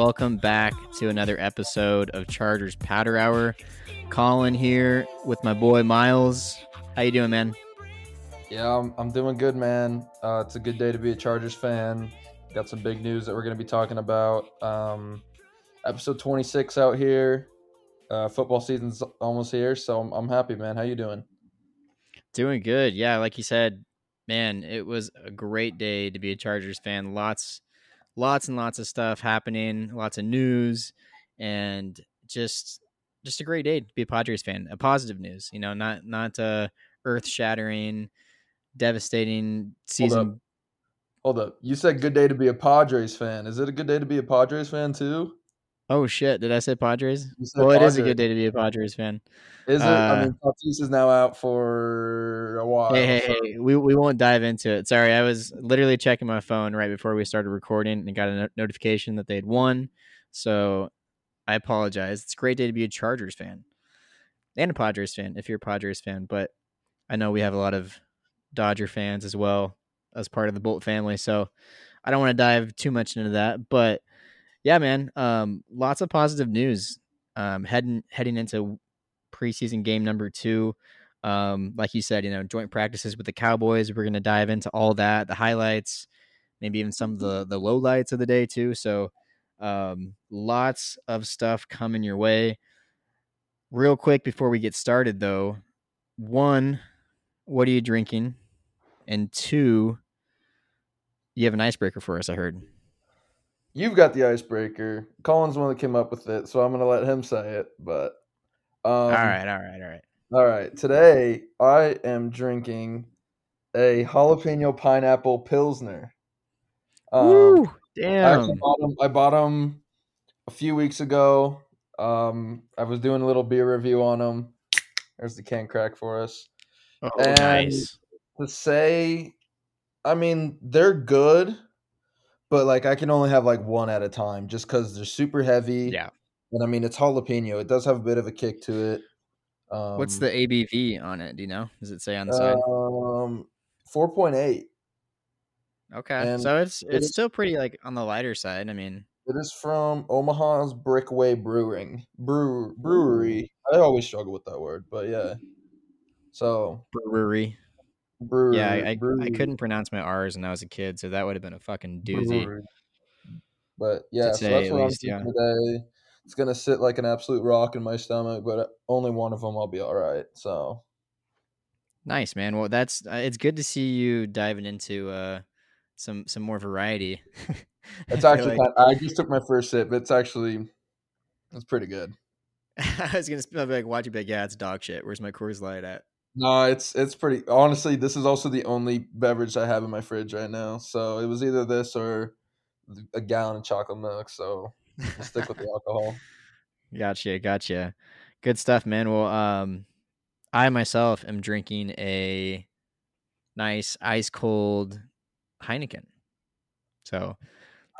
Welcome back to another episode of Chargers Powder Hour. Colin here with my boy Miles. How you doing, man? Yeah, I'm, I'm doing good, man. Uh, it's a good day to be a Chargers fan. Got some big news that we're going to be talking about. Um, episode 26 out here. Uh, football season's almost here, so I'm, I'm happy, man. How you doing? Doing good. Yeah, like you said, man, it was a great day to be a Chargers fan. Lots, lots and lots of stuff happening, lots of news, and just just a great day to be a Padres fan. A positive news, you know, not not uh, earth shattering, devastating season. Hold up. Hold up. You said good day to be a Padres fan. Is it a good day to be a Padres fan too? Oh shit! Did I say Padres? Well, it is a good day to be a Padres fan. Is it? Uh, I mean, Tatis is now out for a while. Hey, hey, so- hey! We we won't dive into it. Sorry, I was literally checking my phone right before we started recording and got a no- notification that they had won. So I apologize. It's a great day to be a Chargers fan and a Padres fan if you're a Padres fan. But I know we have a lot of Dodger fans as well as part of the Bolt family. So I don't want to dive too much into that. But yeah, man, um, lots of positive news um, heading heading into preseason game number two. Um, like you said, you know, joint practices with the Cowboys. We're gonna dive into all that, the highlights, maybe even some of the the lowlights of the day too. So, um, lots of stuff coming your way. Real quick before we get started, though, one, what are you drinking? And two, you have an icebreaker for us. I heard. You've got the icebreaker. Colin's the one that came up with it, so I'm going to let him say it. But um, all right, all right, all right. All right. Today I am drinking a jalapeno pineapple pilsner. Um, Woo! I, Damn. bought 'em- I bought them a few weeks ago. Um, I was doing a little beer review on them. There's the can crack for us. Oh, and- nice. To say, I mean, they're good, but like I can only have like one at a time just because they're super heavy. Yeah. And I mean, it's jalapeno. It does have a bit of a kick to it. Um, What's the ABV on it? Do you know? Does it say on the side? Um, four point eight. Okay, and so it's it it's is- still pretty like on the lighter side. I mean, It is from Omaha's Brickway Brewing Brew Brewery. I always struggle with that word, but yeah. So brewery. Brewery. Yeah, I, I, I couldn't pronounce my R's when I was a kid, so that would have been a fucking doozy. brewery. But yeah, so say that's at what least, I'm yeah. today. It's gonna sit like an absolute rock in my stomach, but only one of them I'll be all right. So Nice, man. Well, that's uh, it's good to see you diving into uh some some more variety. I it's actually like- I just took my first sip. But it's actually it's pretty good. I was gonna I'd be like watch you, be like, yeah, it's dog shit. Where's my Coors Light at? No, it's it's pretty. Honestly, this is also the only beverage I have in my fridge right now. So it was either this or a gallon of chocolate milk. So I'll stick with the alcohol. Gotcha, gotcha. Good stuff, man. Well, um, I myself am drinking a nice ice cold Heineken. So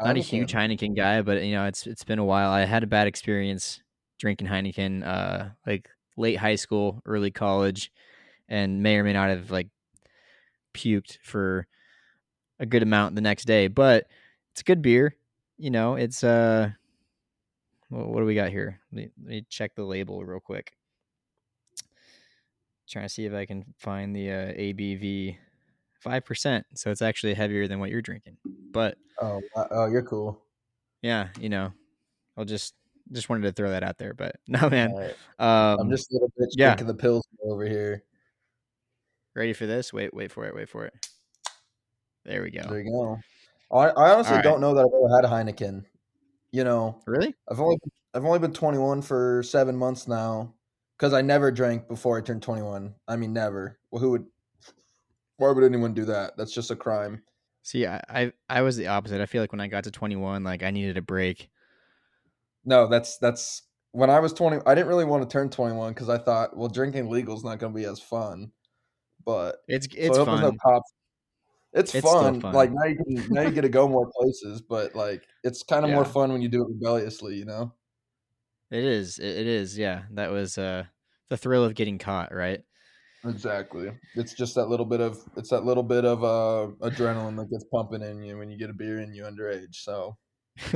not a huge Heineken guy, but you know, it's it's been a while. I had a bad experience drinking Heineken, uh, like late high school, early college, and may or may not have like puked for a good amount the next day. But it's a good beer. You know, it's uh, what, what do we got here? Let me, let me check the label real quick. Trying to see if I can find the uh, ABV. Five percent, so it's actually heavier than what you're drinking. But Oh, uh, oh, you're cool. yeah, you know, I'll just just wanted to throw that out there. But no, man, right. um, I'm just a little bitch yeah. drinking the pills over here. Ready for this. Wait, wait for it. Wait for it. There we go. There you go. I, I honestly Alright. don't know that I've ever had a Heineken. You know, Really? I've only I've only been 21 for seven months now because I never drank before I turned 21. I mean, never. Well, who would? Why would anyone do that? That's just a crime. See, I, I I was the opposite. I feel like when I got to 21, like I needed a break. No, that's that's when I was 20. I didn't really want to turn 21 because I thought, well, drinking legal is not going to be as fun. But It's so it's it fun. It's, It's fun. fun. Like now you can now you get to go more places, but like it's kind of more fun when you do it rebelliously, you know. It is. It, it is. Yeah, that was uh the thrill of getting caught, right? Exactly. It's just that little bit of it's that little bit of uh adrenaline that gets pumping in you when you get a beer in you underage. So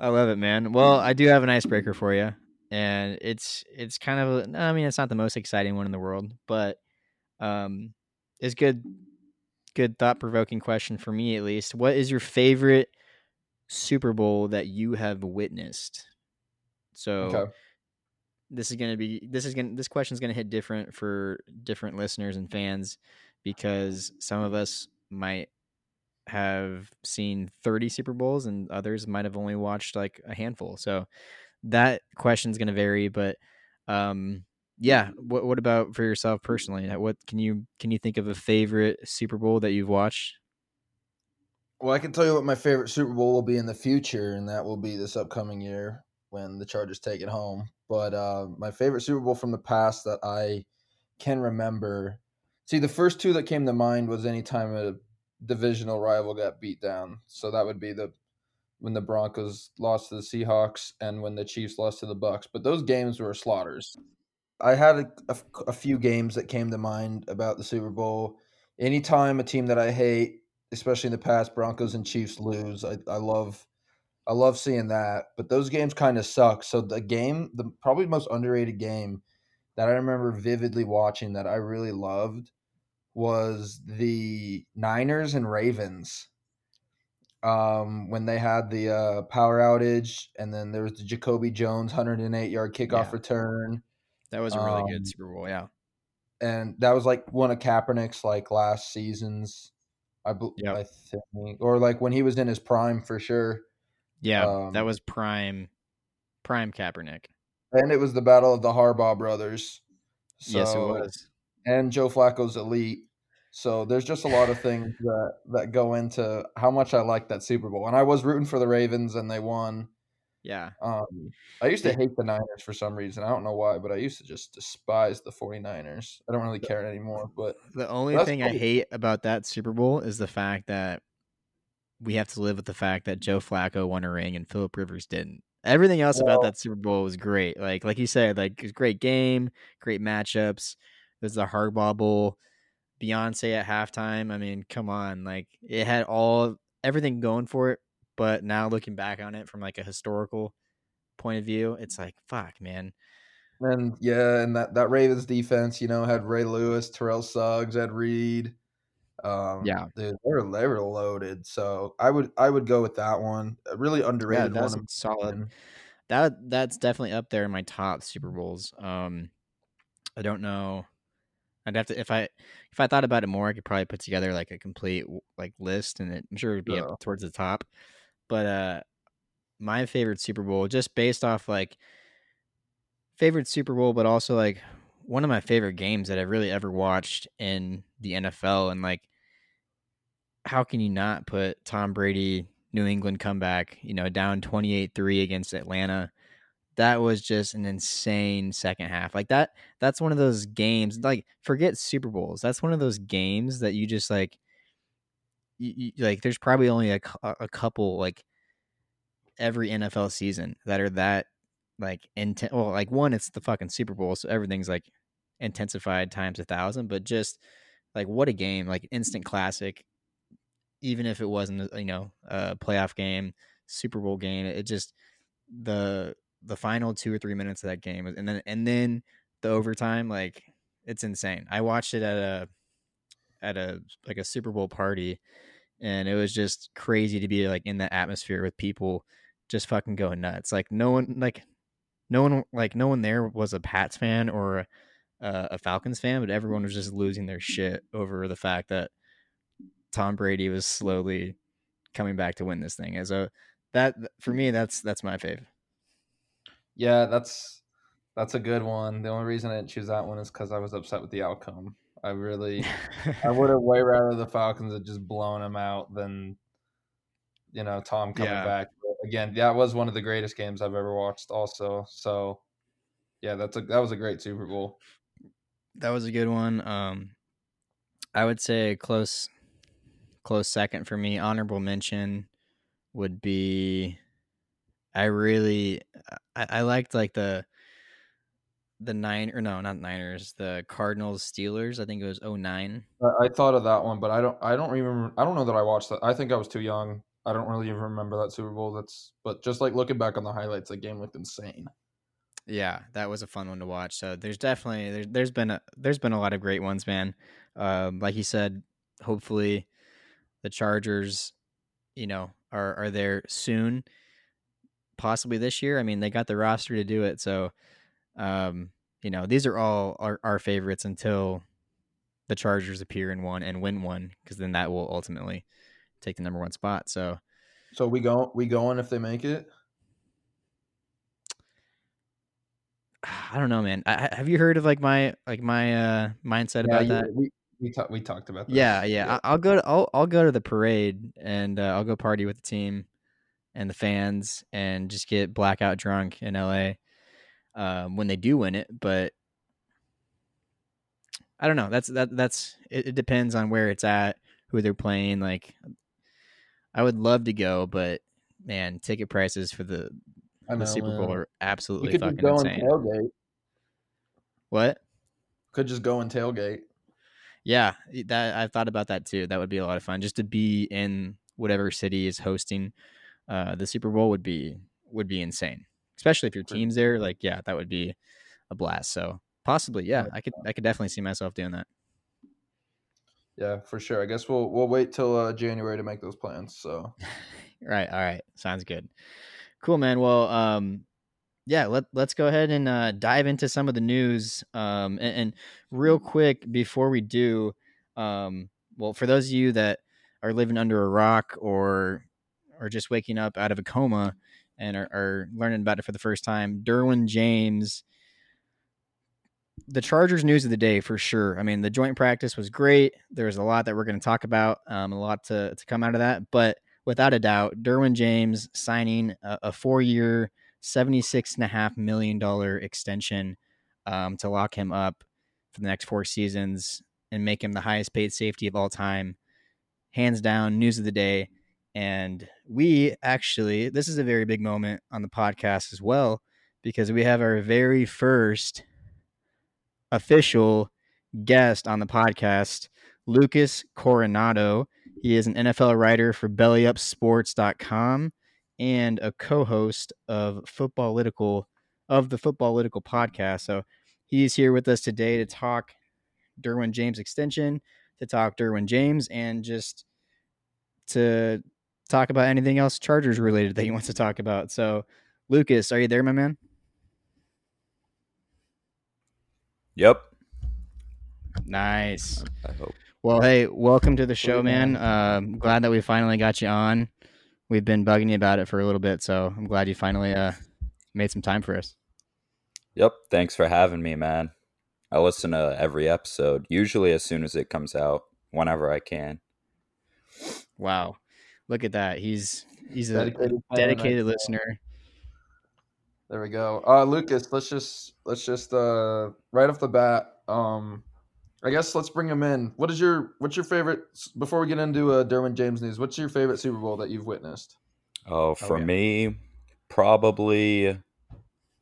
I love it, man. Well, I do have an icebreaker for you, and it's it's kind of I mean it's not the most exciting one in the world, but um, it's good good thought provoking question for me at least. What is your favorite Super Bowl that you have witnessed? So Okay. this is gonna be this is gonna this question is gonna hit different for different listeners and fans because some of us might have seen 30 Super Bowls and others might have only watched like a handful. So that question is going to vary, but um yeah, what what about for yourself personally? What can you can you think of a favorite Super Bowl that you've watched? Well, I can tell you what my favorite Super Bowl will be in the future, and that will be this upcoming year when the Chargers take it home. But uh, my favorite Super Bowl from the past that I can remember. See, the first two that came to mind was anytime a divisional rival got beat down. So that would be the when the Broncos lost to the Seahawks and when the Chiefs lost to the Bucs. But those games were slaughters. I had a, a, a few games that came to mind about the Super Bowl. Anytime a team that I hate, especially in the past, Broncos and Chiefs lose, I, I love I love seeing that. But those games kind of suck. So the game, the probably most underrated game that I remember vividly watching that I really loved was the Niners and Ravens. Um, when they had the uh, power outage, and then there was the Jacoby Jones 108 yard kickoff Yeah. return, That was a really Um, good Super Bowl. Yeah. and that was like one of Kaepernick's like last seasons, I, bel Yep. I think, or like when he was in his prime for sure. Yeah, that Um, was prime prime Kaepernick. And it was the battle of the Harbaugh brothers. So, yes, it was. and Joe Flacco's elite. So there's just a lot of things that that go into how much I like that Super Bowl. And I was rooting for the Ravens and they won. Yeah. Um, I used to hate the Niners for some reason. I don't know why, but I used to just despise the 49ers. I don't really care anymore, but The only thing I hate about that Super Bowl is the fact that we have to live with the fact that Joe Flacco won a ring and Philip Rivers didn't. Everything else about that Super Bowl was great. Like like you said, like it was a great game, great matchups. There's the Harbaugh Bowl, Beyonce at halftime. I mean, come on, like it had all everything going for it. But now looking back on it from like a historical point of view, it's like fuck, man. and yeah, and that, that Ravens defense, you know, had Ray Lewis, Terrell Suggs, Ed Reed. Um, Yeah. dude, they were they were loaded. So I would I would go with that one. A really Yeah, underrated that's one. solid. That that's definitely up there in my top Super Bowls. Um, I don't know. I'd have to if I if I thought about it more, I could probably put together like a complete like list, and it, I'm sure it'd be Yeah. up towards the top. But uh, my favorite Super Bowl, just based off like favorite Super Bowl, but also like one of my favorite games that I've really ever watched in the NFL, and like how can you not put Tom Brady New England comeback, you know, down 28-3 against Atlanta? That was just an insane second half. Like that that's one of those games like forget Super Bowls. That's one of those games that you just like you, you, like there's probably only a, a couple like every NFL season that are that like intense. well like one it's the fucking Super Bowl so everything's like intensified times a thousand but just like what a game like instant classic even if it wasn't you know a playoff game Super Bowl game it just the the final two or three minutes of that game and then and then the overtime like it's insane I watched it at a at a like a Super Bowl party and it was just crazy to be like in that atmosphere with people just fucking going nuts. Like no one like no one like no one there was a Pats fan or a, Falcons fan, but everyone was just losing their shit over the fact that Tom Brady was slowly coming back to win this thing. As a that for me that's that's my fave. Yeah, that's that's a good one. The only reason I didn't choose that one is because I was upset with the outcome. I really I would have way rather the Falcons had just blown them out than you know Tom coming Yeah. back. But again, that was one of the greatest games I've ever watched. Also, so yeah, that's a that was a great Super Bowl. That was a good one. Um, I would say close, close second for me. Honorable mention would be. I really, I, I liked like the, the nine or no, not Niners, the Cardinals Steelers. I think it was 09. I, I thought of that one, but I don't I don't remember. I don't know that I watched that. I think I was too young I don't really even remember that Super Bowl. That's but just like looking back on the highlights, that game looked insane. Yeah, that was a fun one to watch. So there's definitely there's there's been a there's been a lot of great ones, man. Um, like you said, hopefully the Chargers, you know, are are there soon, possibly this year. I mean, they got the roster to do it, so um, you know, these are all our, our favorites until the Chargers appear in one and win one, because then that will ultimately take the number one spot. So, so we go we going if they make it. I don't know, man. I, have you heard of like my like my uh mindset yeah, about that? We we, talked we talked about that. Yeah, yeah, yeah. I, will go to I'll I'll go to the parade and uh, I'll go party with the team and the fans and just get blackout drunk in LA um, when they do win it. But I don't know. That's that that's it, it depends on where it's at, who they're playing. Like, I would love to go, but man, ticket prices for the know, the Super Bowl are absolutely fucking insane. tailgate. What? Could just go and tailgate. Yeah, that I thought about that too. That would be a lot of fun. Just to be in whatever city is hosting uh, the Super Bowl would be would be insane. Especially if your team's there. Like, yeah, that would be a blast. So possibly, yeah, I could I could definitely see myself doing that. Yeah, for sure. I guess we'll we'll wait till uh, January to make those plans. So, right, all right, sounds good. Cool, man. Well, um, yeah, let let's go ahead and uh, dive into some of the news. Um, and, and real quick before we do, um, well, for those of you that are living under a rock or or just waking up out of a coma and are, are learning about it for the first time, Derwin James. The Chargers news of the day for sure. I mean, the joint practice was great. There's a lot that we're going to talk about, um, a lot to, to come out of that. But without a doubt, Derwin James signing a, a four year, $76.5 million extension um, to lock him up for the next four seasons and make him the highest paid safety of all time. Hands down, news of the day. And we actually, this is a very big moment on the podcast as well, because we have our very first official guest on the podcast, Lucas Coronado. He is an NFL writer for BellyUpSports.com and a co-host of Football Footballytical of the Football Footballytical podcast. So he's here with us today to talk Derwin James extension, to talk Derwin James, and just to talk about anything else Chargers related that he wants to talk about. So, Lucas, are you there, my man? Yep. Nice. I hope. Well, hey, welcome to the show, man. Uh, glad that we finally got you on. We've been bugging you about it for a little bit, so I'm glad you finally uh, made some time for us. Yep. Thanks for having me, man. I listen to every episode, usually as soon as it comes out, whenever I can. Wow. Look at that. He's he's a dedicated, dedicated listener. There we go. Uh Lucas, let's just let's just uh right off the bat, um I guess let's bring him in. What is your what's your favorite before we get into uh, Derwin James news? What's your favorite Super Bowl that you've witnessed? Oh, for okay. me, probably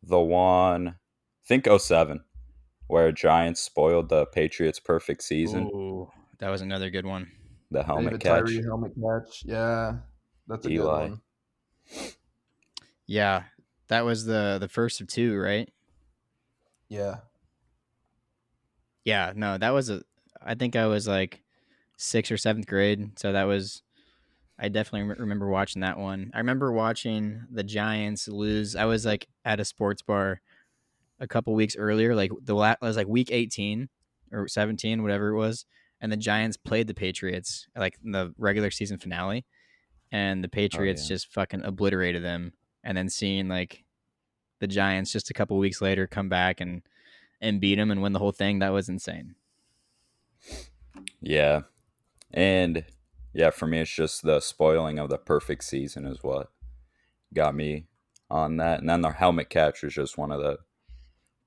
the one. Think 07, where Giants spoiled the Patriots' perfect season. Ooh, that was another good one. The helmet David catch. helmet catch. Yeah, that's a Eli. good one. Yeah, that was the the first of two, right? Yeah, yeah, no, that was a. I think I was like sixth or seventh grade, so that was. I definitely remember watching that one. I remember watching the Giants lose. I was like at a sports bar a couple weeks earlier, like the last was like week eighteen or seventeen, whatever it was, and the Giants played the Patriots like in the regular season finale, and the oh, Patriots oh, yeah. just fucking obliterated them. And then seeing like the Giants just a couple weeks later come back and and beat them and win the whole thing. That was insane. Yeah. And yeah, for me, it's just the spoiling of the perfect season is what got me on that. And then the helmet catch was just one of the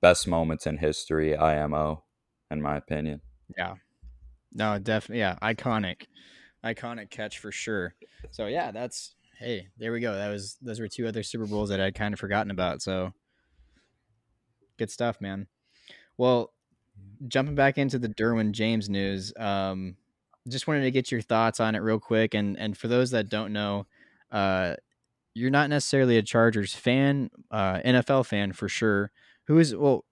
best moments in history, IMO, in my opinion. Yeah. No, definitely. Yeah. Iconic. Iconic catch for sure. So, yeah, that's, hey, there we go. That was, those were two other Super Bowls that I'd kind of forgotten about. So, good stuff, man. Well, jumping back into the Derwin James news, um, just wanted to get your thoughts on it real quick. And and for those that don't know, Uh, you're not necessarily a Chargers fan, uh, NFL fan for sure. Who is well?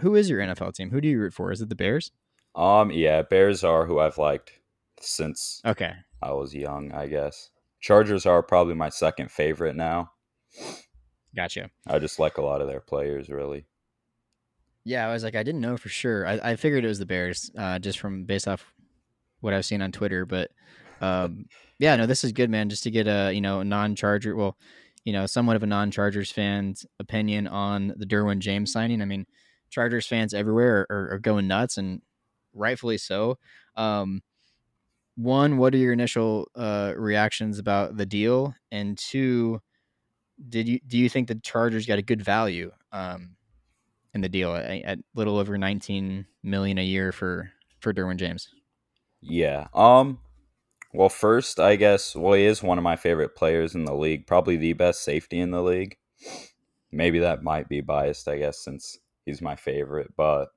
Who is your NFL team? Who do you root for? Is it the Bears? Um, yeah, Bears are who I've liked since Okay, I was young, I guess. Chargers are probably my second favorite now. gotcha. I just like a lot of their players, really. Yeah, I was like, I didn't know for sure. I, I figured it was the Bears, uh, just from based off what I've seen on Twitter. But um, yeah, no, this is good, man. Just to get a you know non-Charger, well, you know, somewhat of a non-Chargers fan's opinion on the Derwin James signing. I mean, Chargers fans everywhere are, are going nuts, and rightfully so. Um, one, what are your initial uh, reactions about the deal? And two, did you do you think the Chargers got a good value? Um, in the deal at, at little over 19 million a year for for Derwin James. Yeah. Um well first I guess well he is one of my favorite players in the league, probably the best safety in the league. Maybe that might be biased, I guess, since he's my favorite, but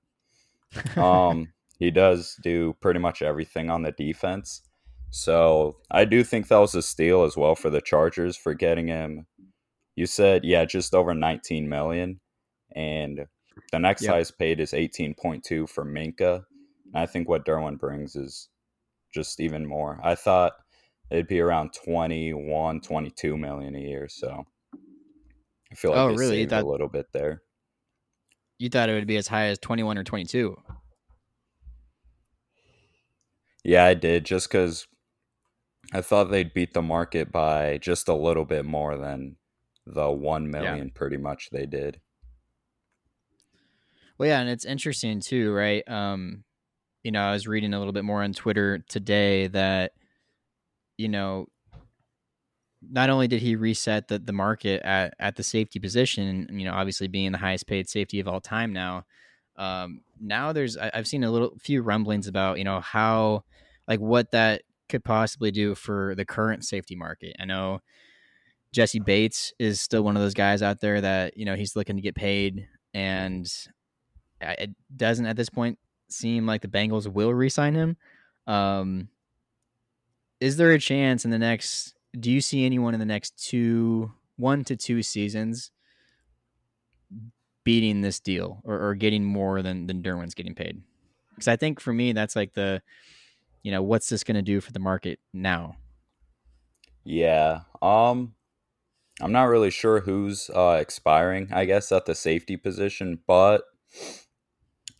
um he does do pretty much everything on the defense. So I do think that was a steal as well for the Chargers for getting him. You said, yeah, just over 19 million. And the next Yep. highest paid is 18.2 for Minkah. And I think what Derwin brings is just even more. I thought it'd be around 21, 22 million a year. So I feel like Oh, really? Thought- a little bit there. You thought it would be as high as 21 or 22. Yeah, I did just because I thought they'd beat the market by just a little bit more than the 1 million pretty much they did. Well, yeah, and it's interesting too, right? Um, you know, I was reading a little bit more on Twitter today that, you know, not only did he reset the, the market at, at the safety position, you know, obviously being the highest paid safety of all time now, um, now there's I've seen a little few rumblings about, you know, how like what that could possibly do for the current safety market. I know Jessie Bates is still one of those guys out there that, you know, he's looking to get paid and it doesn't at this point seem like the Bengals will re-sign him. Um, is there a chance in the next? Do you see anyone in the next two, one to two seasons, beating this deal or, or getting more than than Derwin's getting paid? Because I think for me, that's like the, you know, what's this going to do for the market now? Yeah. Um I'm not really sure who's uh expiring, I guess at the safety position, but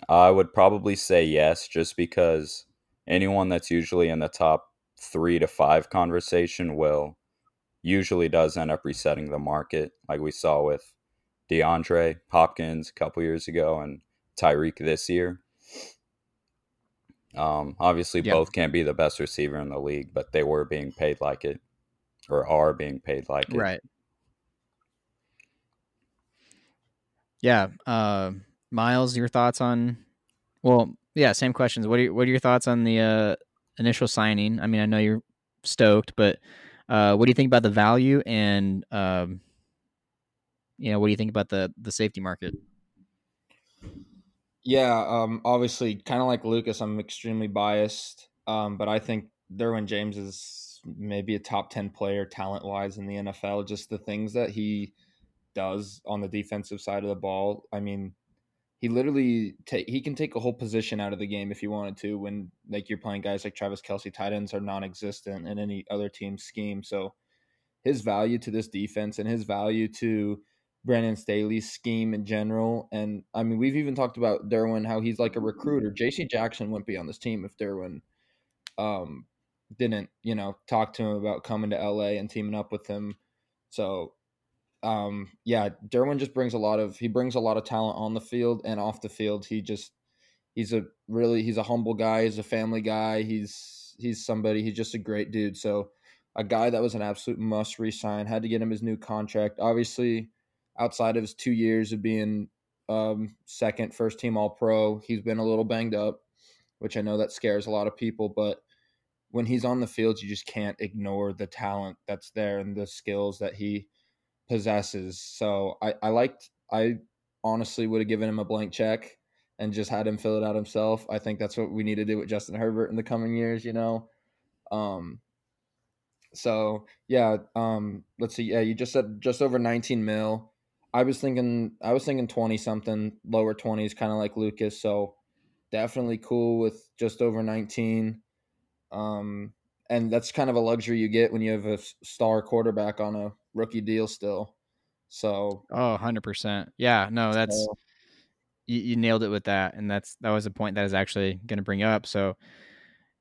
I would probably say yes just because anyone that's usually in the top 3 to 5 conversation will usually does end up resetting the market like we saw with DeAndre Hopkins a couple years ago and Tyreek this year. Um, obviously, both can't be the best receiver in the league, but they were being paid like it, or are being paid like it. Right. Yeah. Uh, Miles, your thoughts on? Well, yeah, same questions. What are your, what are your thoughts on the uh, initial signing? I mean, I know you're stoked, but uh, what do you think about the value and um, you know what do you think about the the safety market? Yeah, um, obviously, kind of like Lucas, I'm extremely biased, um, but I think Derwin James is maybe a top 10 player talent wise in the NFL. Just the things that he does on the defensive side of the ball. I mean, he literally take he can take a whole position out of the game if he wanted to. When like you're playing guys like Travis Kelce, tight ends are non-existent in any other team's scheme. So his value to this defense and his value to Brandon Staley's scheme in general. And I mean, we've even talked about Derwin, how he's like a recruiter. JC Jackson wouldn't be on this team if Derwin um, didn't, you know, talk to him about coming to LA and teaming up with him. So, um, yeah, Derwin just brings a lot of, he brings a lot of talent on the field and off the field. He just, he's a really, he's a humble guy. He's a family guy. He's, he's somebody, he's just a great dude. So, a guy that was an absolute must resign, had to get him his new contract. Obviously, outside of his two years of being um, second first team all pro he's been a little banged up which i know that scares a lot of people but when he's on the field you just can't ignore the talent that's there and the skills that he possesses so i, I liked i honestly would have given him a blank check and just had him fill it out himself i think that's what we need to do with justin herbert in the coming years you know um So yeah, um, let's see. Yeah, you just said just over 19 mil. I was thinking I was thinking 20 something, lower 20s, kind of like Lucas. So definitely cool with just over 19. Um, and that's kind of a luxury you get when you have a star quarterback on a rookie deal still. So oh, 100%. Yeah, no, that's so, you, you nailed it with that and that's that was a point that I was actually going to bring up. So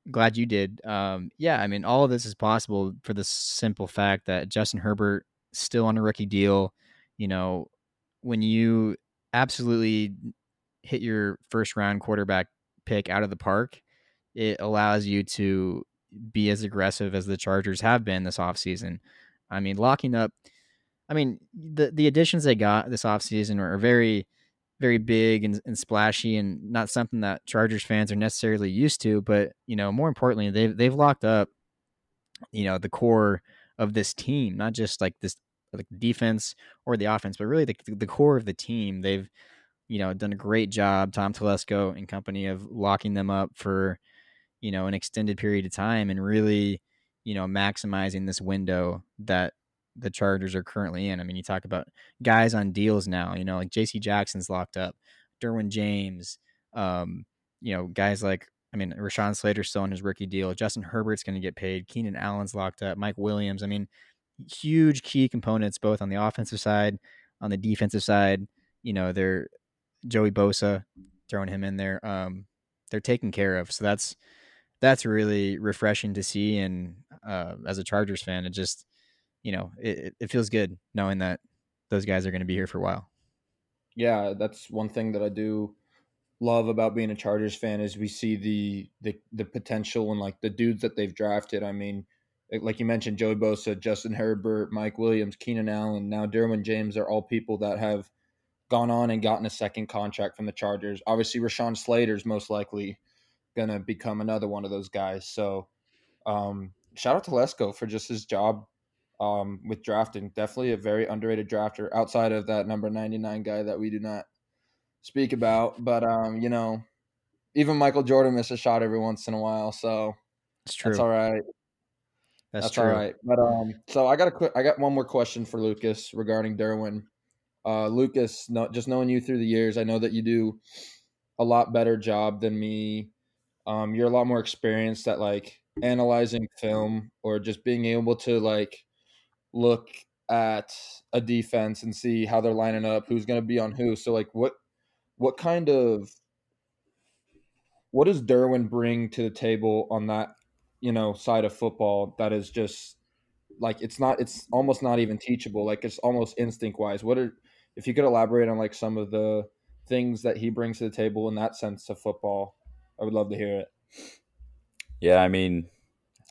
glad you did. Um, yeah, I mean, all of this is possible for the simple fact that Justin Herbert still on a rookie deal. You know, when you absolutely hit your first round quarterback pick out of the park, it allows you to be as aggressive as the Chargers have been this offseason. I mean, locking up I mean, the the additions they got this offseason are very very big and, and splashy and not something that Chargers fans are necessarily used to. But you know, more importantly, they've they've locked up, you know, the core of this team, not just like this like defense or the offense, but really the the core of the team. They've you know done a great job, Tom Telesco and company, of locking them up for you know an extended period of time and really you know maximizing this window that the Chargers are currently in. I mean, you talk about guys on deals now, you know, like JC Jackson's locked up, Derwin James, um, you know, guys like, I mean, Rashawn Slater's still on his rookie deal. Justin Herbert's going to get paid. Keenan Allen's locked up. Mike Williams. I mean, huge key components both on the offensive side, on the defensive side. You know, they're Joey Bosa throwing him in there. Um, they're taken care of. So that's that's really refreshing to see. And uh, as a Chargers fan, it just you know, it, it feels good knowing that those guys are going to be here for a while. Yeah, that's one thing that I do love about being a Chargers fan is we see the the the potential and like the dudes that they've drafted. I mean, like you mentioned, Joey Bosa, Justin Herbert, Mike Williams, Keenan Allen, now Derwin James are all people that have gone on and gotten a second contract from the Chargers. Obviously, Rashawn Slater's most likely gonna become another one of those guys. So, um, shout out to Lesko for just his job um, with drafting. Definitely a very underrated drafter outside of that number 99 guy that we do not speak about. But, um, you know, even Michael Jordan misses a shot every once in a while. So that's true. That's all right. That's, that's true. all right. But, um, so I got a quick, I got one more question for Lucas regarding Derwin. Uh, Lucas, no, just knowing you through the years, I know that you do a lot better job than me. Um, you're a lot more experienced at like analyzing film or just being able to like look at a defense and see how they're lining up, who's going to be on who. So like what what kind of what does Derwin bring to the table on that, you know, side of football that is just like it's not it's almost not even teachable. Like it's almost instinct wise. What are if you could elaborate on like some of the things that he brings to the table in that sense of football, I would love to hear it. Yeah, I mean,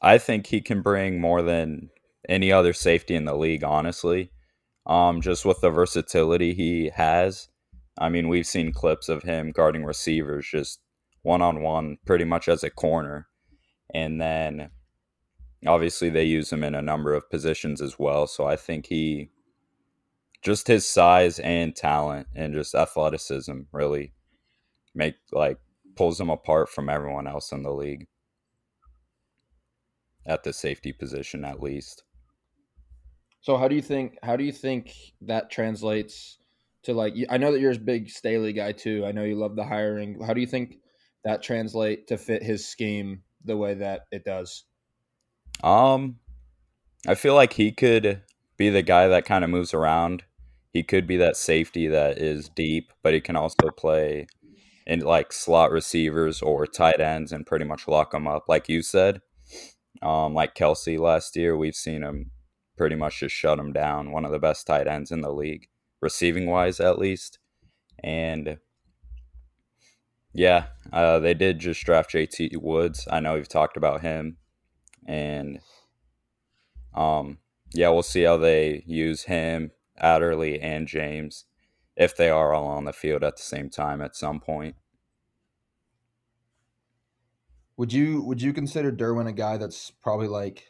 I think he can bring more than any other safety in the league, honestly. Um, just with the versatility he has. I mean, we've seen clips of him guarding receivers just one on one, pretty much as a corner. And then obviously they use him in a number of positions as well. So I think he, just his size and talent and just athleticism really make like pulls him apart from everyone else in the league at the safety position at least. So how do you think how do you think that translates to like I know that you're a big Staley guy too. I know you love the hiring. How do you think that translate to fit his scheme the way that it does? Um I feel like he could be the guy that kind of moves around. He could be that safety that is deep, but he can also play in like slot receivers or tight ends and pretty much lock them up, like you said. Um, like Kelce last year, we've seen him pretty much just shut him down. One of the best tight ends in the league, receiving wise at least. And yeah, uh, they did just draft JT Woods. I know we've talked about him, and um, yeah, we'll see how they use him, Adderley, and James if they are all on the field at the same time at some point. Would you would you consider Derwin a guy that's probably like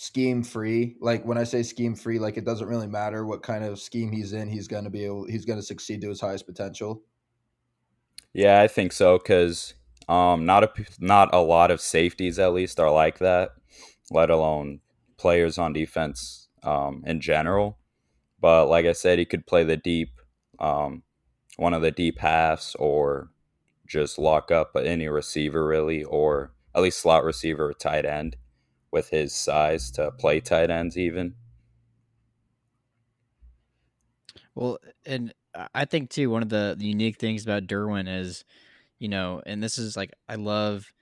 scheme free. Like when I say scheme free, like it doesn't really matter what kind of scheme he's in. He's to be able. He's to succeed to his highest potential. Yeah, I think so because um, not a not a lot of safeties at least are like that. Let alone players on defense um, in general. But like I said, he could play the deep, um, one of the deep halves, or just lock up any receiver really, or at least slot receiver or tight end with his size to play tight ends even. Well, and I think too one of the, unique things about Derwin is, you know, and this is like I love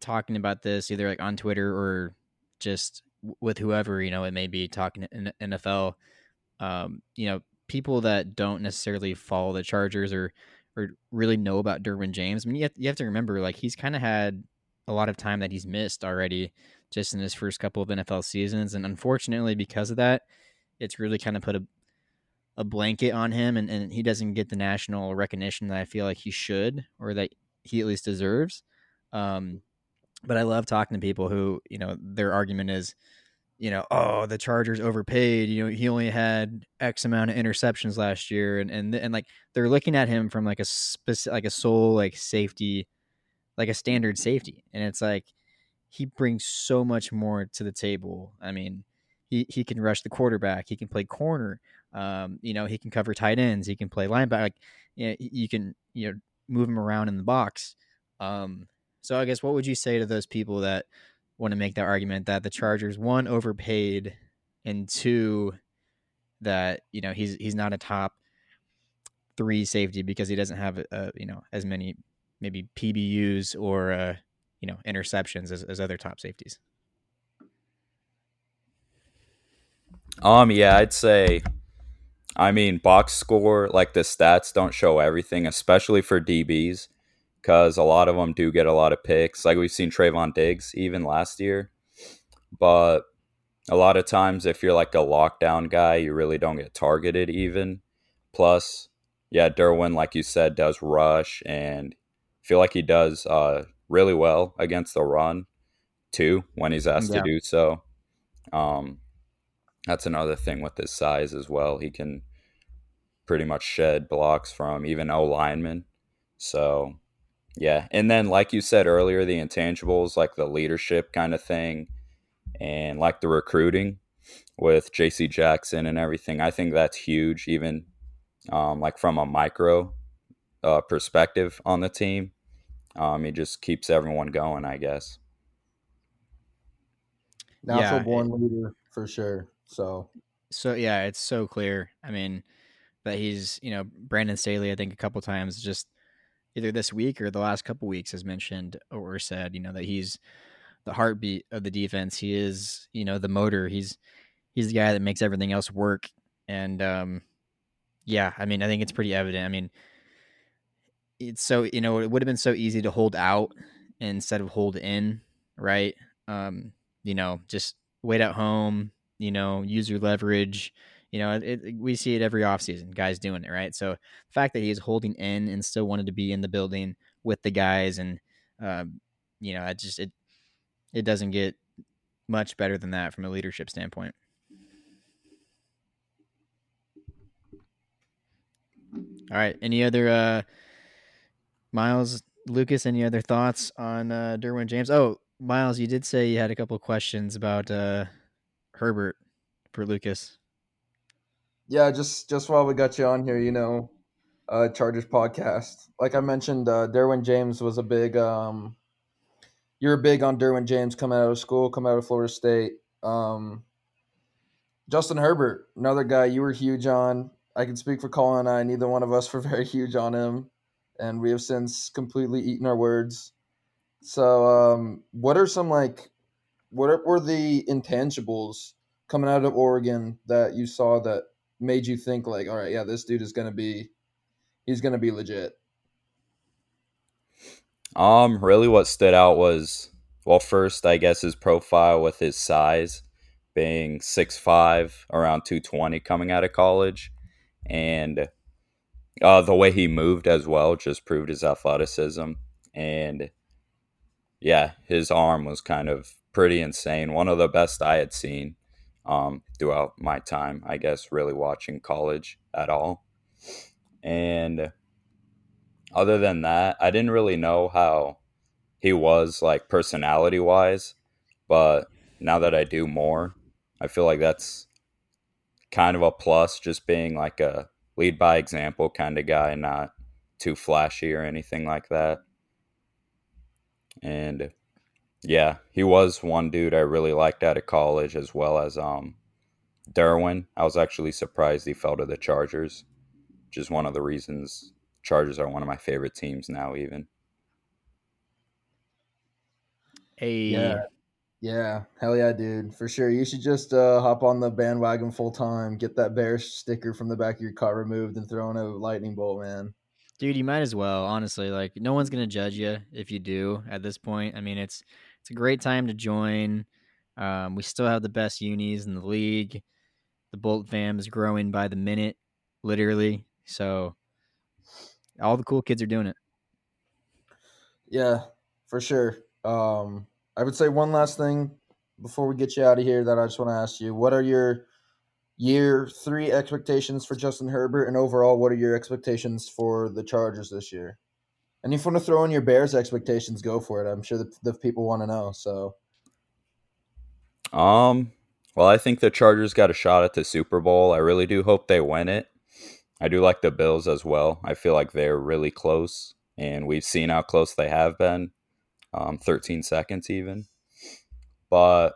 talking about this either like on Twitter or just with whoever you know it may be talking in NFL. Um, you know, people that don't necessarily follow the Chargers or or really know about Derwin James. I mean, you have, you have to remember like he's kind of had a lot of time that he's missed already just in his first couple of NFL seasons, and unfortunately because of that, it's really kind of put a a blanket on him and, and he doesn't get the national recognition that I feel like he should or that he at least deserves. Um, but I love talking to people who, you know, their argument is, you know, oh, the Chargers overpaid. You know, he only had X amount of interceptions last year, and and and like they're looking at him from like a specific, like a sole like safety, like a standard safety, and it's like he brings so much more to the table. I mean, he he can rush the quarterback, he can play corner, um, you know, he can cover tight ends, he can play linebacker. Like, you, know, you can you know move him around in the box. Um, so I guess what would you say to those people that want to make that argument that the Chargers one overpaid and two that you know he's he's not a top three safety because he doesn't have uh, you know as many maybe PBUs or uh, you know interceptions as, as other top safeties. Um, yeah, I'd say. I mean, box score like the stats don't show everything, especially for DBs because a lot of them do get a lot of picks. Like we've seen Trevon Diggs even last year. But a lot of times, if you're like a lockdown guy, you really don't get targeted even. Plus, yeah, Derwin, like you said, does rush and feel like he does uh, really well against the run too when he's asked yeah. to do so. Um, that's another thing with his size as well. He can pretty much shed blocks from even O linemen. So yeah, and then like you said earlier, the intangibles like the leadership kind of thing, and like the recruiting with J.C. Jackson and everything. I think that's huge, even um, like from a micro uh, perspective on the team. Um, it just keeps everyone going, I guess. Natural yeah, born it, leader for sure. So, so yeah, it's so clear. I mean, that he's you know Brandon Staley. I think a couple times just either this week or the last couple weeks has mentioned or said, you know, that he's the heartbeat of the defense. He is, you know, the motor. He's he's the guy that makes everything else work. And um, yeah, I mean, I think it's pretty evident. I mean, it's so you know, it would have been so easy to hold out instead of hold in, right? Um, you know, just wait at home. You know, user leverage you know, it, it, we see it every offseason, guys doing it, right? So the fact that he is holding in and still wanted to be in the building with the guys, and uh, you know, it just it it doesn't get much better than that from a leadership standpoint. All right. Any other uh Miles Lucas, any other thoughts on uh Derwin James? Oh, Miles, you did say you had a couple questions about uh Herbert for Lucas. Yeah, just just while we got you on here, you know, uh, Chargers podcast. Like I mentioned, uh, Derwin James was a big. Um, you're big on Derwin James coming out of school, coming out of Florida State. Um, Justin Herbert, another guy you were huge on. I can speak for Colin and I. Neither one of us were very huge on him, and we have since completely eaten our words. So, um, what are some like, what were the intangibles coming out of Oregon that you saw that made you think like, all right, yeah, this dude is gonna be, he's gonna be legit? Um, really, what stood out was well, first, I guess his profile with his size being six five, around two twenty, coming out of college, and uh, the way he moved as well just proved his athleticism and yeah, his arm was kind of pretty insane. One of the best I had seen um, throughout my time, I guess, really watching college at all. And other than that, I didn't really know how he was like personality wise, but now that I do more, I feel like that's kind of a plus just being like a lead by example kind of guy, not too flashy or anything like that. And yeah, he was one dude I really liked out of college as well as um Derwin. I was actually surprised he fell to the Chargers, which is one of the reasons Chargers are one of my favorite teams now even. Hey, Yeah. Yeah, hell yeah, dude, for sure. You should just uh, hop on the bandwagon full time, get that bear sticker from the back of your car removed, and throw in a lightning bolt, man. dude, you might as well. Honestly, like no one's gonna judge you if you do at this point. I mean, it's it's a great time to join. Um, we still have the best unis in the league. The Bolt fam is growing by the minute, literally. So all the cool kids are doing it. Yeah, for sure. Um, I would say one last thing before we get you out of here that I just want to ask you: What are your year three expectations for Justin Herbert, and overall, what are your expectations for the Chargers this year? And if you want to throw in your Bears expectations, go for it. I'm sure the, the people want to know. So Um, well, I think the Chargers got a shot at the Super Bowl. I really do hope they win it. I do like the Bills as well. I feel like they're really close, and we've seen how close they have been um, 13 seconds even. But,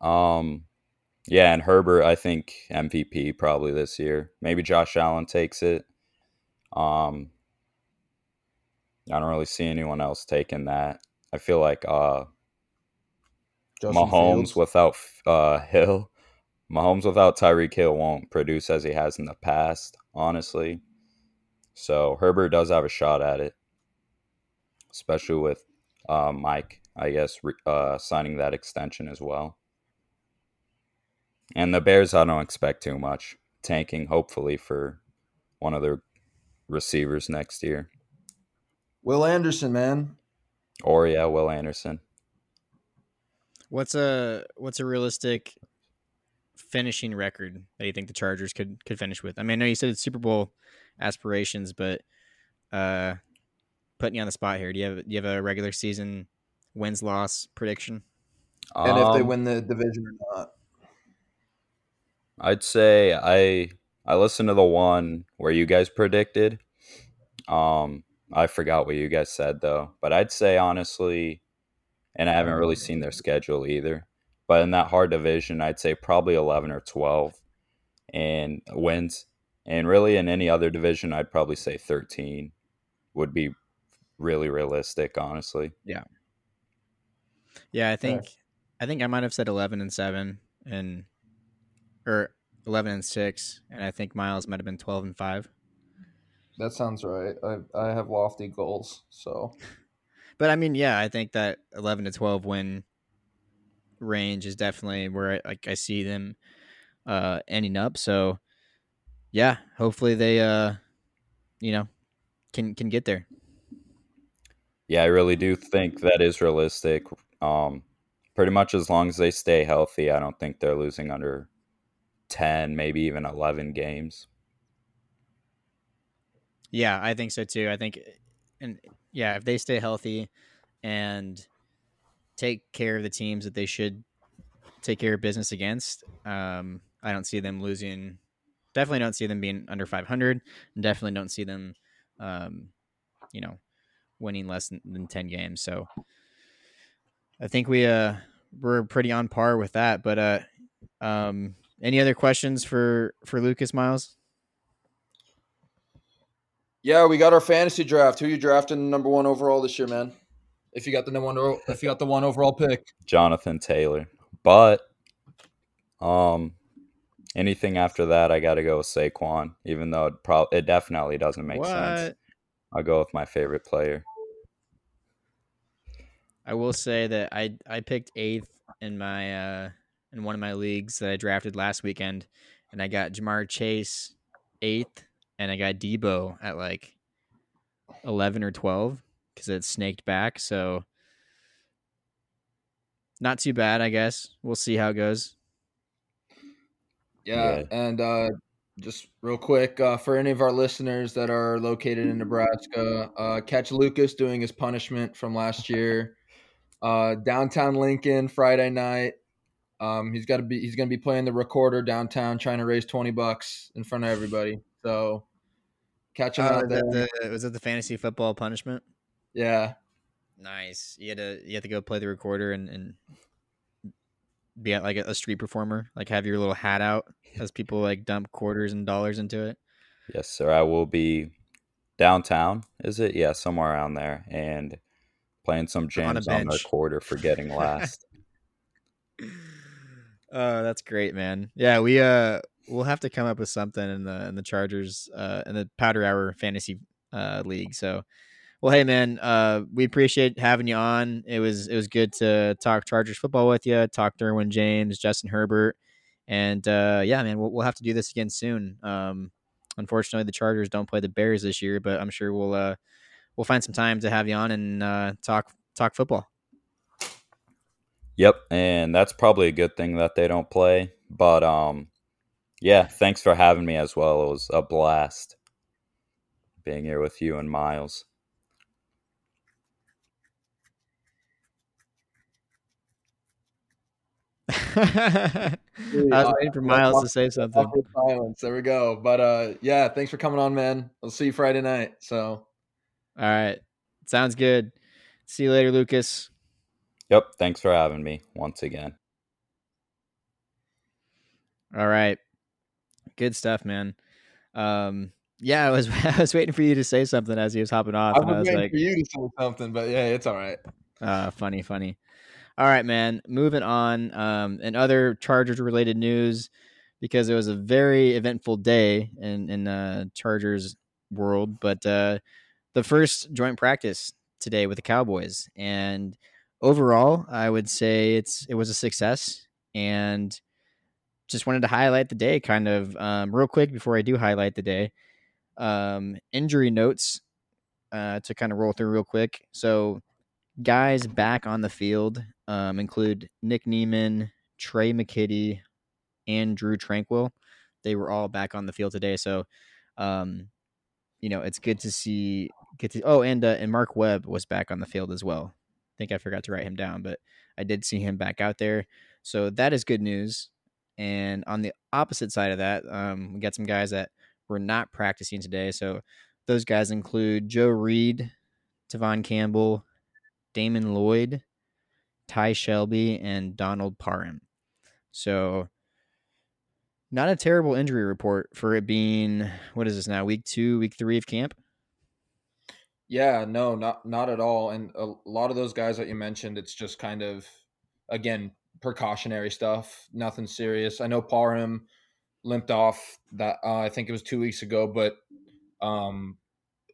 um, yeah, and Herbert, I think MVP probably this year. Maybe Josh Allen takes it. Um, I don't really see anyone else taking that. I feel like uh, Justin Mahomes Fields. without uh, Hill, Mahomes without Tyreek Hill won't produce as he has in the past, honestly. So Herbert does have a shot at it, especially with uh, Mike, I guess, re- uh, signing that extension as well. And the Bears, I don't expect too much. Tanking, hopefully, for one of their receivers next year. Will Anderson, man. Or, yeah, Will Anderson. What's a what's a realistic finishing record that you think the Chargers could could finish with? I mean, I know you said it's Super Bowl aspirations, but uh, putting you on the spot here, do you have do you have a regular season wins loss prediction? And if they Um, win the division or not. I'd say I I listened to the one where you guys predicted. Um, I forgot what you guys said though, but I'd say honestly, and I haven't really seen their schedule either. But in that hard division, I'd say probably eleven or twelve, and wins. And really, in any other division, I'd probably say thirteen would be really realistic, honestly. Yeah, Yeah, I think I think I might have said eleven and seven and or eleven and six, and I think Miles might have been twelve and five. That sounds right. I, I have lofty goals, so But I mean, yeah, I think that eleven to twelve win range is definitely where I, like I see them uh ending up. So yeah, hopefully they uh you know can can get there. Yeah, I really do think that is realistic. Um, pretty much as long as they stay healthy, I don't think they're losing under 10, maybe even 11 games. Yeah, I think so too. I think and yeah, if they stay healthy and take care of the teams that they should take care of business against, um, I don't see them losing. Definitely don't see them being under 500, and definitely don't see them, um, you know, winning less than, than 10 games. So I think we uh we're pretty on par with that. But uh, um, any other questions for for Lucas Miles? Yeah, we got our fantasy draft. Who you drafting number one overall this year, man? If you got the number one, o- if you got the one overall pick, Jonathan Taylor. But um, anything after that, I got to go with Saquon, even though it, probably it definitely doesn't make sense. I'll go with my favorite player. I will say that I I picked eighth in my uh in one of my leagues that I drafted last weekend, and I got Ja'Marr Chase eighth, and I got Deebo at like eleven or twelve because it snaked back. So not too bad, I guess. We'll see how it goes. yeah. Yeah. And uh, just real quick uh, for any of our listeners that are located in Nebraska, uh, catch Lucas doing his punishment from last year. Uh, downtown Lincoln Friday night. Um, he's got to be. He's going to be playing the recorder downtown, trying to raise twenty bucks in front of everybody. So catch him Oh, out was, there. that the, was that the fantasy football punishment? yeah, Nice. You had to you had to go play the recorder and, and be at like a, a street performer, like have your little hat out as people like dump quarters and dollars into it. Yes, sir. I will be downtown. Is it? Yeah, somewhere around there, and playing some jams on, the bench. quarter for getting last. Oh, that's great, man. Yeah, we uh we'll have to come up with something in the in the Chargers uh in the Powder Hour fantasy uh league. So well hey man, uh we appreciate having you on. It was it was good to talk Chargers football with you, talk Derwin James, Justin Herbert. And uh yeah, man, we'll we'll have to do this again soon. Um unfortunately the Chargers don't play the Bears this year, but I'm sure we'll uh we'll find some time to have you on and uh talk talk football. Yep, and that's probably a good thing that they don't play. But um, yeah, thanks for having me as well. It was a blast being here with you and Miles. I was waiting for Miles to say something. Silence. There we go. But uh, yeah, thanks for coming on, man. I'll see you Friday night. So All right. Sounds good. See you later, Lucas. Yep, thanks for having me once again. All right. Good stuff, man. Um, yeah, I was I was waiting for you to say something as he was hopping off, I and I was was waiting like, for you to say something, but yeah, it's all right. uh, funny, funny. All right, man. Moving on. Um, and other Chargers related news because it was a very eventful day in in uh, Chargers world. But uh, the first joint practice today with the Cowboys, and overall, I would say it's it was a success. And just wanted to highlight the day, kind of um, real quick before I do highlight the day. Um, injury notes uh, to kind of roll through real quick. So guys back on the field um, include Nick Niemann, Tre' McKitty, and Drue Tranquill. They were all back on the field today, so um, you know it's good to see. Get to oh, and uh, and Mark Webb was back on the field as well. I think I forgot to write him down, but I did see him back out there, so that is good news. And on the opposite side of that, um, we got some guys that were not practicing today. So those guys include Joe Reed, Tevaughn Campbell, Damon Lloyd, Ty Shelby, and Donald Parham. So, not a terrible injury report for it being what is this now? Week two, week three of camp. Yeah, no, not not at all. And a lot of those guys that you mentioned, it's just kind of again precautionary stuff, nothing serious. I know Parham limped off that uh, I think it was two weeks ago, but um,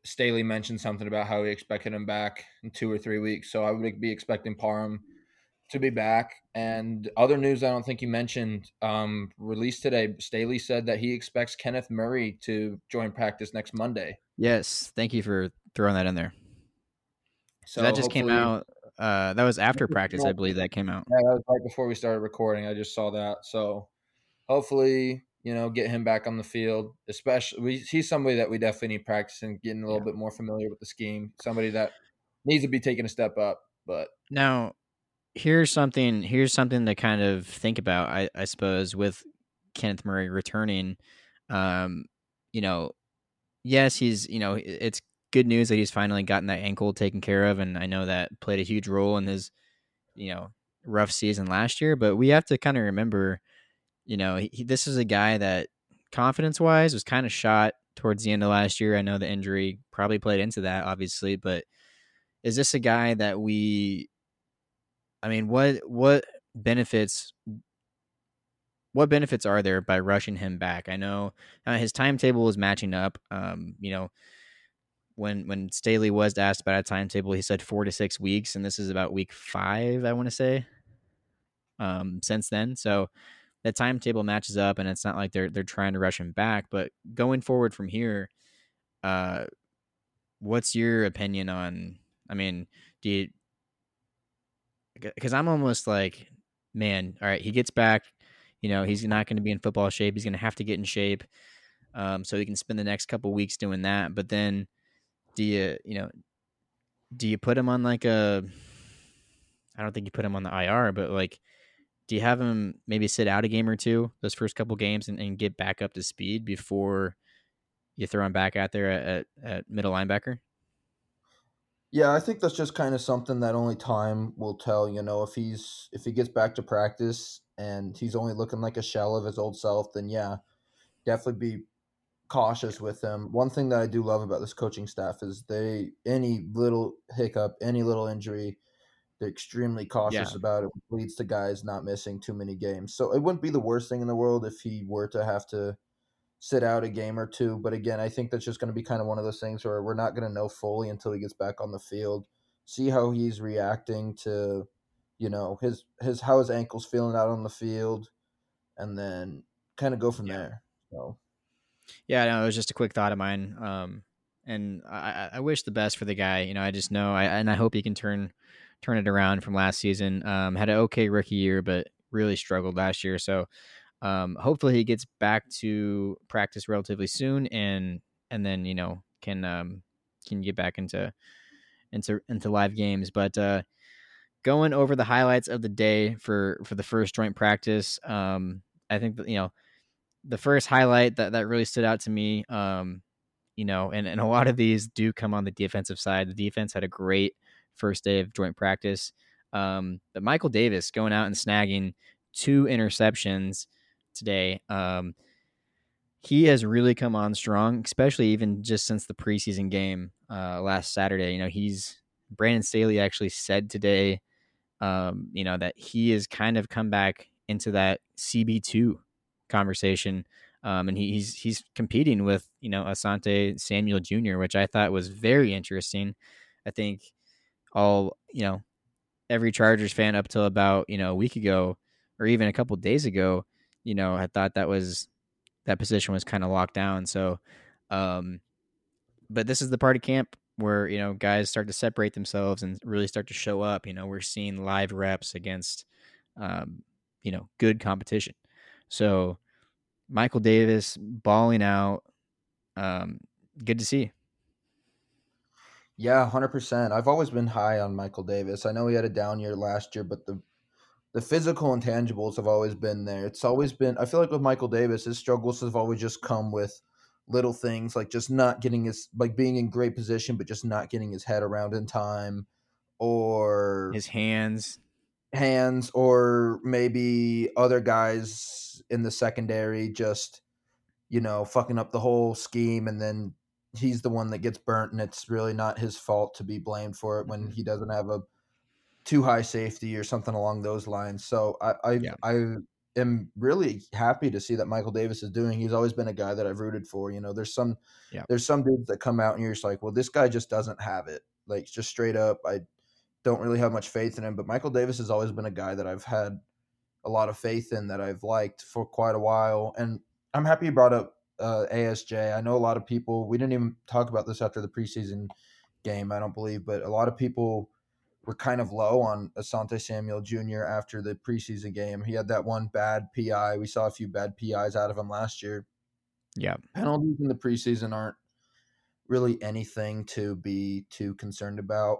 Staley mentioned something about how he expected him back in two or three weeks. So I would be expecting Parham to be back. And other news I don't think you mentioned um, released today. Staley said that he expects Kenneth Murray to join practice next Monday. Yes, thank you for throwing that in there. So So that just came out. Uh, that was after practice, I believe that came out. Yeah, that was right before we started recording. I just saw that. So hopefully, you know, get him back on the field. Especially, we, he's somebody that we definitely need practicing, getting a little Yeah. bit more familiar with the scheme. Somebody that needs to be taking a step up. But Now, here's something. Here's something to kind of think about. I, I suppose with Kenneth Murray returning, um, you know, yes, he's you know, it's good news that he's finally gotten that ankle taken care of, and I know that played a huge role in his, you know, rough season last year. But we have to kind of remember, you know, he, this is a guy that confidence wise was kind of shot towards the end of last year. I know the injury probably played into that, obviously, but is this a guy that we I mean, what what benefits what benefits are there by rushing him back? I know uh, his timetable is matching up. Um, you know, when when Staley was asked about a timetable, he said four to six weeks, and this is about week five, I want to say. Um, since then, so the timetable matches up, and it's not like they're they're trying to rush him back. But going forward from here, uh, what's your opinion on? I mean, do you? Because I'm almost like, man, all right, he gets back. You know, he's not going to be in football shape. He's going to have to get in shape, um, so he can spend the next couple weeks doing that. But then, do you, you know, do you put him on like a I don't think you put him on the IR, but like, do you have him maybe sit out a game or two those first couple games and, and get back up to speed before you throw him back out there at, at middle linebacker? Yeah, I think that's just kind of something that only time will tell. You know, if he's if he gets back to practice and he's only looking like a shell of his old self, then yeah, definitely be cautious with him. One thing that I do love about this coaching staff is they any little hiccup, any little injury, they're extremely cautious Yeah. about it, which leads to guys not missing too many games. So it wouldn't be the worst thing in the world if he were to have to sit out a game or two. But again, I think that's just going to be kind of one of those things where we're not going to know fully until he gets back on the field. See how he's reacting to, you know, his his how his ankles feeling out on the field, and then kind of go from Yeah. there. So Yeah, no, it was just a quick thought of mine. Um, and I, I- wish the best for the guy. You know, I just know, I and I hope he can turn turn it around from last season. Um, had an okay rookie year, but really struggled last year. So, um, hopefully he gets back to practice relatively soon, and and then you know can um can get back into into into live games. But uh, going over the highlights of the day for for the first joint practice, um, I think that you know the first highlight that, that really stood out to me, um, you know, and, and a lot of these do come on the defensive side. The defense had a great first day of joint practice. Um, but Michael Davis going out and snagging two interceptions today. Um, he has really come on strong, especially even just since the preseason game uh, last Saturday. You know, he's Brandon Staley actually said today, um, you know, that he has kind of come back into that CB two conversation. Um, and he, he's he's competing with you know Asante Samuel Jr., which I thought was very interesting. I think all you know every Chargers fan up till about you know a week ago or even a couple days ago, you know, I thought that was that position was kind of locked down. So, um, but this is the part of camp where you know guys start to separate themselves and really start to show up. You know, we're seeing live reps against um, you know good competition. So Michael Davis balling out. Um, good to see. yeah, hundred percent. I've always been high on Michael Davis. I know he had a down year last year, but the the physical intangibles have always been there. It's always been. I feel like with Michael Davis, his struggles have always just come with little things like just not getting his like being in great position, but just not getting his head around in time, or His hands. Hands, or maybe other guys in the secondary just you know fucking up the whole scheme, and then he's the one that gets burnt, and it's really not his fault to be blamed for it when Mhm. he doesn't have a too high safety or something along those lines. So I I, Yeah. I am really happy to see that Michael Davis is doing. He's always been a guy that I've rooted for. You know, there's some Yeah. there's some dudes that come out and you're just like, well, this guy just doesn't have it. Like just straight up, I don't really have much faith in him. But Michael Davis has always been a guy that I've had a lot of faith in that I've liked for quite a while. And I'm happy you brought up uh, ASJ. I know a lot of people. We didn't even talk about this after the preseason game. I don't believe, but a lot of people were kind of low on Asante Samuel Jr. after the preseason game. He had that one bad PI. We saw a few bad PIs out of him last year. Yeah. Penalties in the preseason aren't really anything to be too concerned about.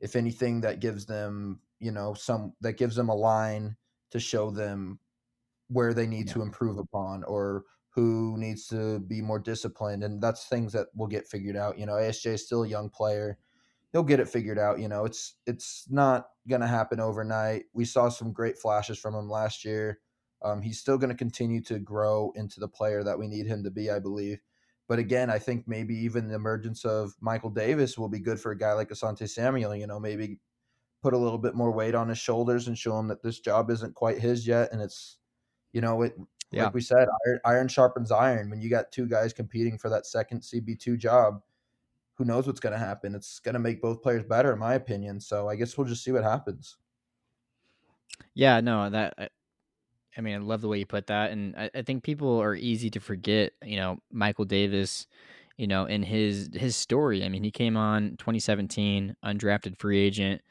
If anything, that gives them, you know, some that gives them a line to show them where they need Yeah. to improve upon or who needs to be more disciplined. And that's things that will get figured out. You know, ASJ is still a young player. He'll get it figured out. You know, it's it's not gonna happen overnight. We saw some great flashes from him last year. Um, he's still going to continue to grow into the player that we need him to be, I believe. But again, I think maybe even the emergence of Michael Davis will be good for a guy like Asante Samuel. You know, maybe put a little bit more weight on his shoulders and show him that this job isn't quite his yet, and it's you know it. Yeah. Like we said, iron, iron sharpens iron. When you got two guys competing for that second CB two job, who knows what's going to happen? It's going to make both players better, in my opinion. So I guess we'll just see what happens. Yeah, no, that I, mean, I love the way you put that, and I, I think people are easy to forget. You know, Michael Davis, you know, in his his story. I mean, he came on 2017, undrafted free agent.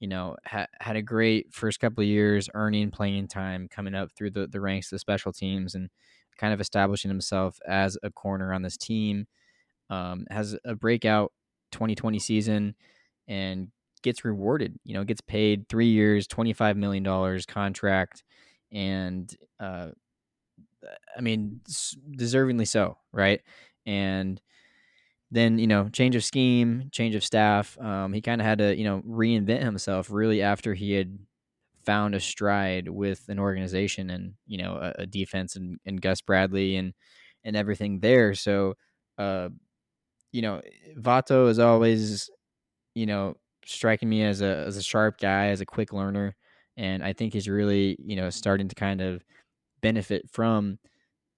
You know, ha- had a great first couple of years, earning playing time, coming up through the the ranks of the special teams, and kind of establishing himself as a corner on this team. Um, has a breakout 2020 season, and gets rewarded. You know, gets paid three years, twenty five million dollars contract, and uh, I mean, deservingly so, right? And then you know, change of scheme, change of staff. Um, he kind of had to you know reinvent himself really after he had found a stride with an organization and you know a, a defense and, and Gus Bradley and and everything there. So, uh, you know, Vato is always you know striking me as a as a sharp guy, as a quick learner, and I think he's really you know starting to kind of benefit from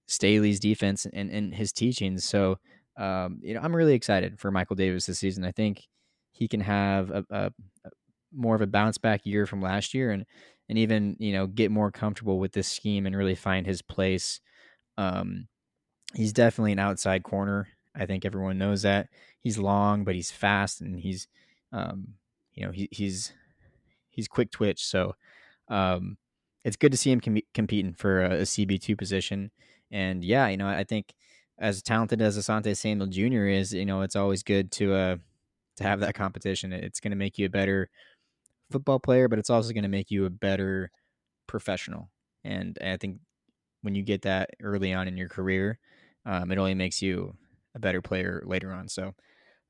Staley's defense and, and his teachings. So, um, you know, I'm really excited for Michael Davis this season. I think he can have a, a, a more of a bounce back year from last year and and even you know get more comfortable with this scheme and really find his place. Um, he's definitely an outside corner. I think everyone knows that he's long, but he's fast and he's um, you know, he, he's he's quick twitch. So um, it's good to see him com- competing for a, a CB two position. And yeah, you know, I think as talented as Asante Samuel Jr. is, you know, it's always good to uh to have that competition. It's going to make you a better football player, but it's also going to make you a better professional. And I think when you get that early on in your career, um, it only makes you a better player later on. So,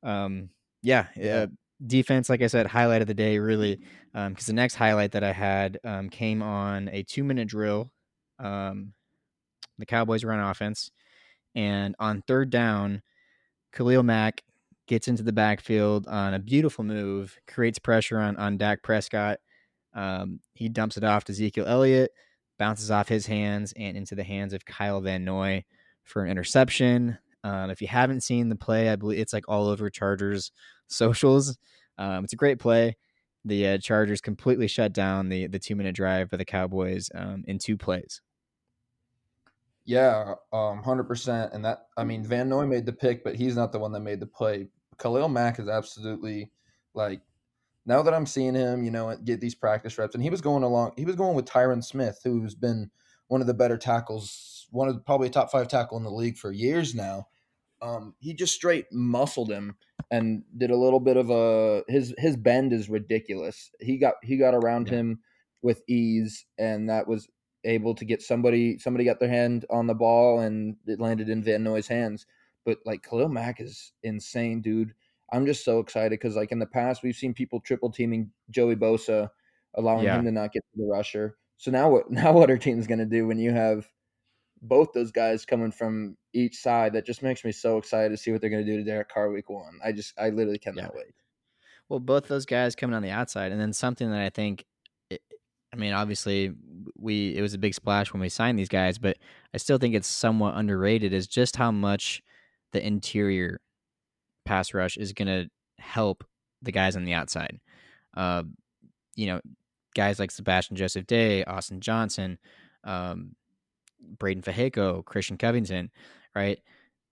um, yeah, uh, defense, like I said, highlight of the day, really, because um, the next highlight that I had um, came on a two minute drill. Um, the Cowboys run offense, and on third down, Khalil Mack gets into the backfield on a beautiful move, creates pressure on on Dak Prescott. Um, he dumps it off to Ezekiel Elliott, bounces off his hands and into the hands of Kyle Van Noy for an interception. Um, if you haven't seen the play, I believe it's like all over Chargers socials. Um, it's a great play. The uh, Chargers completely shut down the the two minute drive for the Cowboys um, in two plays. Yeah, um, hundred percent. And that I mean, Van Noy made the pick, but he's not the one that made the play. Khalil Mack is absolutely like now that I'm seeing him, you know, get these practice reps, and he was going along. He was going with Tyron Smith, who's been one of the better tackles, one of the, probably top five tackle in the league for years now. Um, he just straight muscled him and did a little bit of a his his bend is ridiculous. He got he got around yeah. him with ease, and that was able to get somebody somebody got their hand on the ball and it landed in Van Noy's hands. But like Khalil Mack is insane, dude. I'm just so excited because like in the past we've seen people triple teaming Joey Bosa, allowing yeah. him to not get to the rusher. So now what now what our team's gonna do when you have both those guys coming from each side, that just makes me so excited to see what they're gonna do to Derek Carr week one. I just I literally cannot yeah. wait. Well, both those guys coming on the outside, and then something that I think I mean, obviously, we it was a big splash when we signed these guys, but I still think it's somewhat underrated. Is just how much the interior pass rush is going to help the guys on the outside. Uh, you know, guys like Sebastian Joseph Day, Austin Johnson, um, Breiden Fehoko, Christian Covington, right?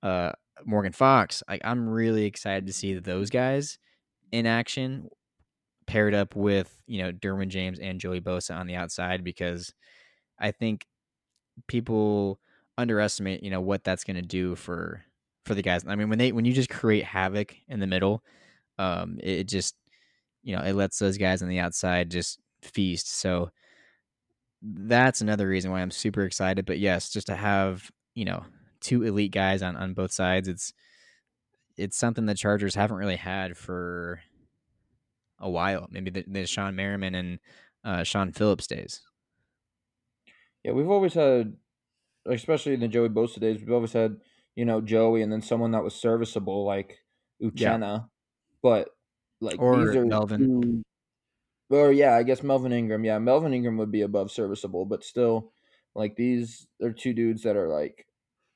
Uh, Morgan Fox. Like, I'm really excited to see those guys in action paired up with you know Derwin James and Joey Bosa on the outside because I think people underestimate you know what that's going to do for for the guys. I mean when they when you just create havoc in the middle, um, it, it just you know it lets those guys on the outside just feast. So that's another reason why I'm super excited. But yes, just to have you know two elite guys on on both sides, it's it's something the Chargers haven't really had for a while. Maybe the, the Shawne Merriman and uh, Shaun Phillips days. Yeah, we've always had, especially in the Joey Bosa days, we've always had you know Joey and then someone that was serviceable like Uchenna, yeah. but like or these are Melvin. Two, or yeah, I guess Melvin Ingram. Yeah, Melvin Ingram would be above serviceable, but still, like these are two dudes that are like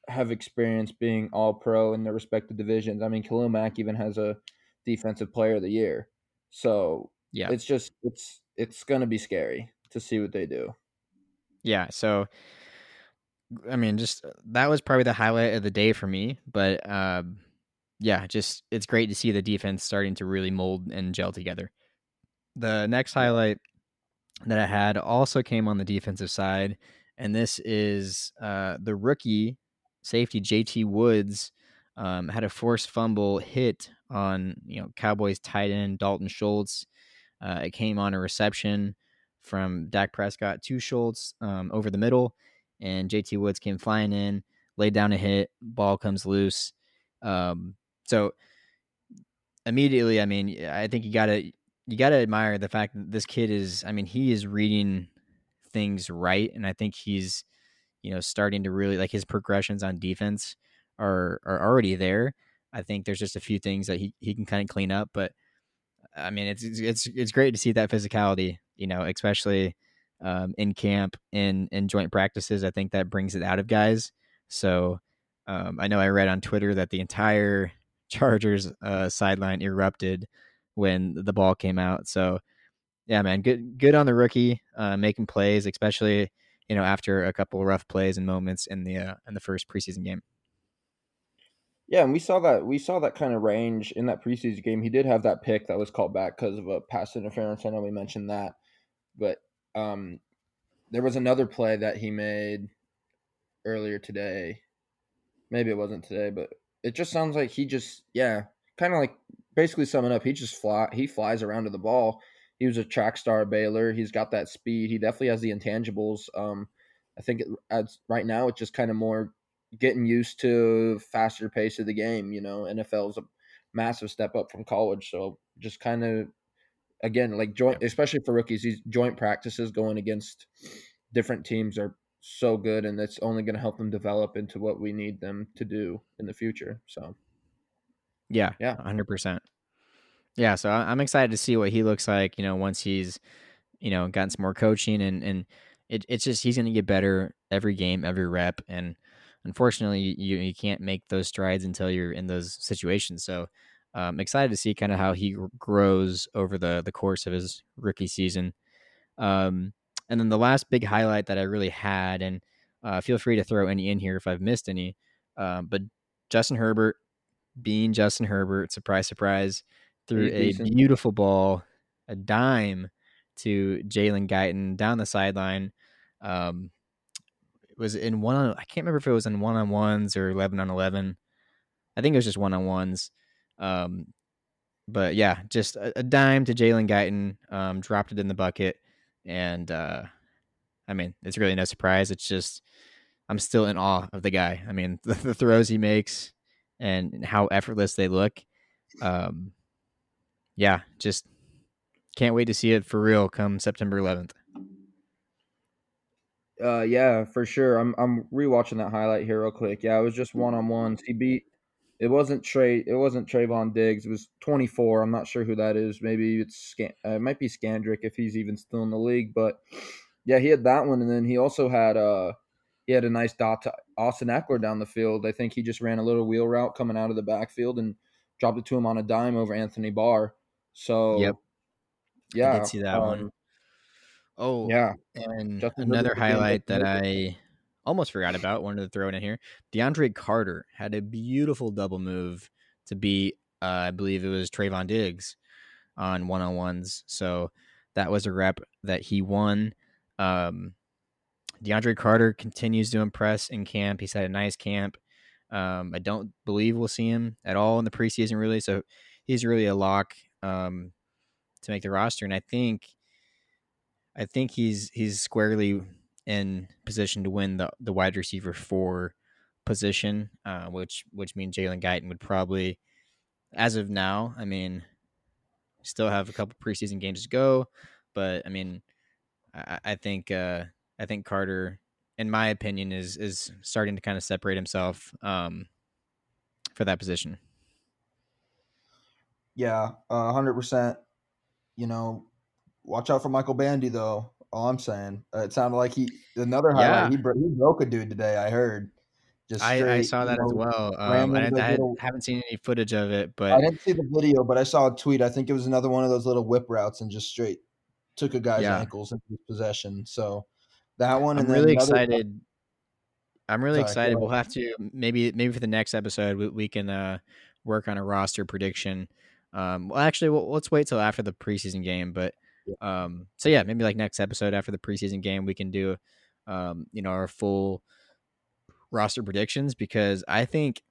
have experience being all pro in their respective divisions. I mean, Khalil Mack even has a defensive player of the year. So yeah, it's just it's it's gonna be scary to see what they do. Yeah. So I mean, just uh, that was probably the highlight of the day for me. But uh, yeah, just it's great to see the defense starting to really mold and gel together. The next highlight that I had also came on the defensive side, and this is uh, the rookie safety JT Woods um, had a forced fumble hit on you know Cowboys tight end Dalton Schultz. Uh, it came on a reception from Dak Prescott to Schultz um, over the middle, and JT Woods came flying in, laid down a hit, ball comes loose. Um, so immediately, I mean, I think you gotta you gotta admire the fact that this kid is. I mean, he is reading things right, and I think he's you know starting to really like his progressions on defense are are already there. I think there's just a few things that he, he can kind of clean up, but I mean it's it's it's great to see that physicality, you know, especially um, in camp in in joint practices. I think that brings it out of guys. So um, I know I read on Twitter that the entire Chargers uh, sideline erupted when the ball came out. So yeah, man, good good on the rookie uh, making plays, especially you know after a couple rough plays and moments in the uh, in the first preseason game. Yeah, and we saw that we saw that kind of range in that preseason game. He did have that pick that was called back because of a pass interference. I know we mentioned that, but um, there was another play that he made earlier today. Maybe it wasn't today, but it just sounds like he just yeah, kind of like basically summing up. He just fly he flies around to the ball. He was a track star at Baylor. He's got that speed. He definitely has the intangibles. Um, I think it, as right now it's just kind of more getting used to faster pace of the game. You know, NFL is a massive step up from college, so just kind of again like joint, especially for rookies, these joint practices going against different teams are so good, and it's only going to help them develop into what we need them to do in the future. So, yeah, yeah, hundred percent. Yeah, so I'm excited to see what he looks like. You know, once he's you know gotten some more coaching and and it, it's just he's going to get better every game, every rep, and unfortunately, you you can't make those strides until you're in those situations. So I'm um, excited to see kind of how he grows over the the course of his rookie season. Um, and then the last big highlight that I really had, and uh, feel free to throw any in here if I've missed any, um, but Justin Herbert being Justin Herbert, surprise, surprise, threw a beautiful ball, a dime to Jalen Guyton down the sideline. Um, was in one on, I can't remember if it was in one on ones or 11 on 11. I think it was just one on ones. Um, but yeah, just a, a dime to Jalen Guyton, um, dropped it in the bucket. And, uh, I mean, it's really no surprise. It's just, I'm still in awe of the guy. I mean, the, the throws he makes and how effortless they look. Um, yeah, just can't wait to see it for real come September 11th. Uh, yeah, for sure. I'm I'm rewatching that highlight here real quick. Yeah, it was just one on ones. He beat. It wasn't Trey. It wasn't Trevon Diggs. It was 24. I'm not sure who that is. Maybe it's. Uh, it might be Scandrick if he's even still in the league. But yeah, he had that one, and then he also had uh he had a nice dot to Austin Ekeler down the field. I think he just ran a little wheel route coming out of the backfield and dropped it to him on a dime over Anthony Barr. So yep, yeah, I did see that um, one. Oh, yeah. And Justin another highlight that I almost forgot about, wanted to throw it in here. DeAndre Carter had a beautiful double move to beat, uh, I believe it was Trevon Diggs on one on ones. So that was a rep that he won. Um, DeAndre Carter continues to impress in camp. He's had a nice camp. Um, I don't believe we'll see him at all in the preseason, really. So he's really a lock um, to make the roster. And I think I think he's he's squarely in position to win the the wide receiver four position, uh, which which means Jalen Guyton would probably, as of now, I mean, still have a couple preseason games to go, but I mean, I, I think uh, I think Carter, in my opinion, is is starting to kind of separate himself um, for that position. Yeah, hundred percent. You know, Watch out for Michael Bandy, though. All I'm saying. Uh, it sounded like he another highlight. Yeah. He, bro- he broke a dude today. I heard. Just straight, I, I, saw that know, as well. Um, I, I little, haven't seen any footage of it, but I didn't see the video, but I saw a tweet. I think it was another one of those little whip routes and just straight took a guy's yeah. ankles into his possession. So that one. I'm really excited. One. I'm really Sorry, excited. We'll have to maybe maybe for the next episode we, we can uh, work on a roster prediction. Um, well, actually, we'll, let's wait till after the preseason game. But um, so yeah, maybe like next episode after the preseason game, we can do, um, you know, our full roster predictions because I think,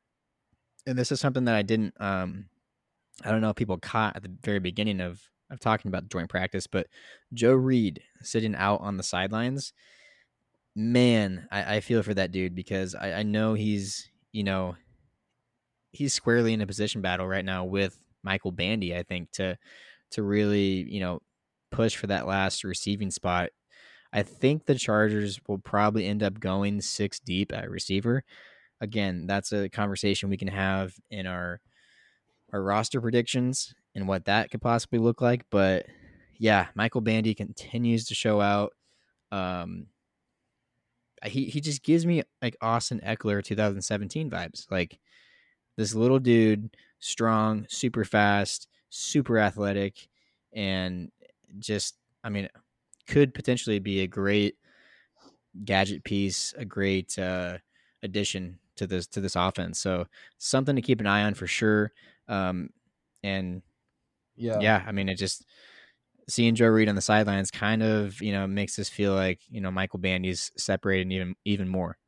and this is something that I didn't, um, I don't know if people caught at the very beginning of of talking about joint practice, but Joe Reed sitting out on the sidelines, man, I, I feel for that dude because I, I know he's you know he's squarely in a position battle right now with Michael Bandy. I think to to really you know push for that last receiving spot. I think the Chargers will probably end up going six deep at receiver. Again, that's a conversation we can have in our our roster predictions and what that could possibly look like. But yeah, Michael Bandy continues to show out. Um, he he just gives me like Austin Ekeler 2017 vibes. Like this little dude, strong, super fast, super athletic, and just I mean, could potentially be a great gadget piece, a great uh, addition to this to this offense. So something to keep an eye on for sure. Um, and yeah, yeah, I mean, it just seeing Joe Reed on the sidelines kind of you know makes us feel like you know Michael Bandy's separated even even more.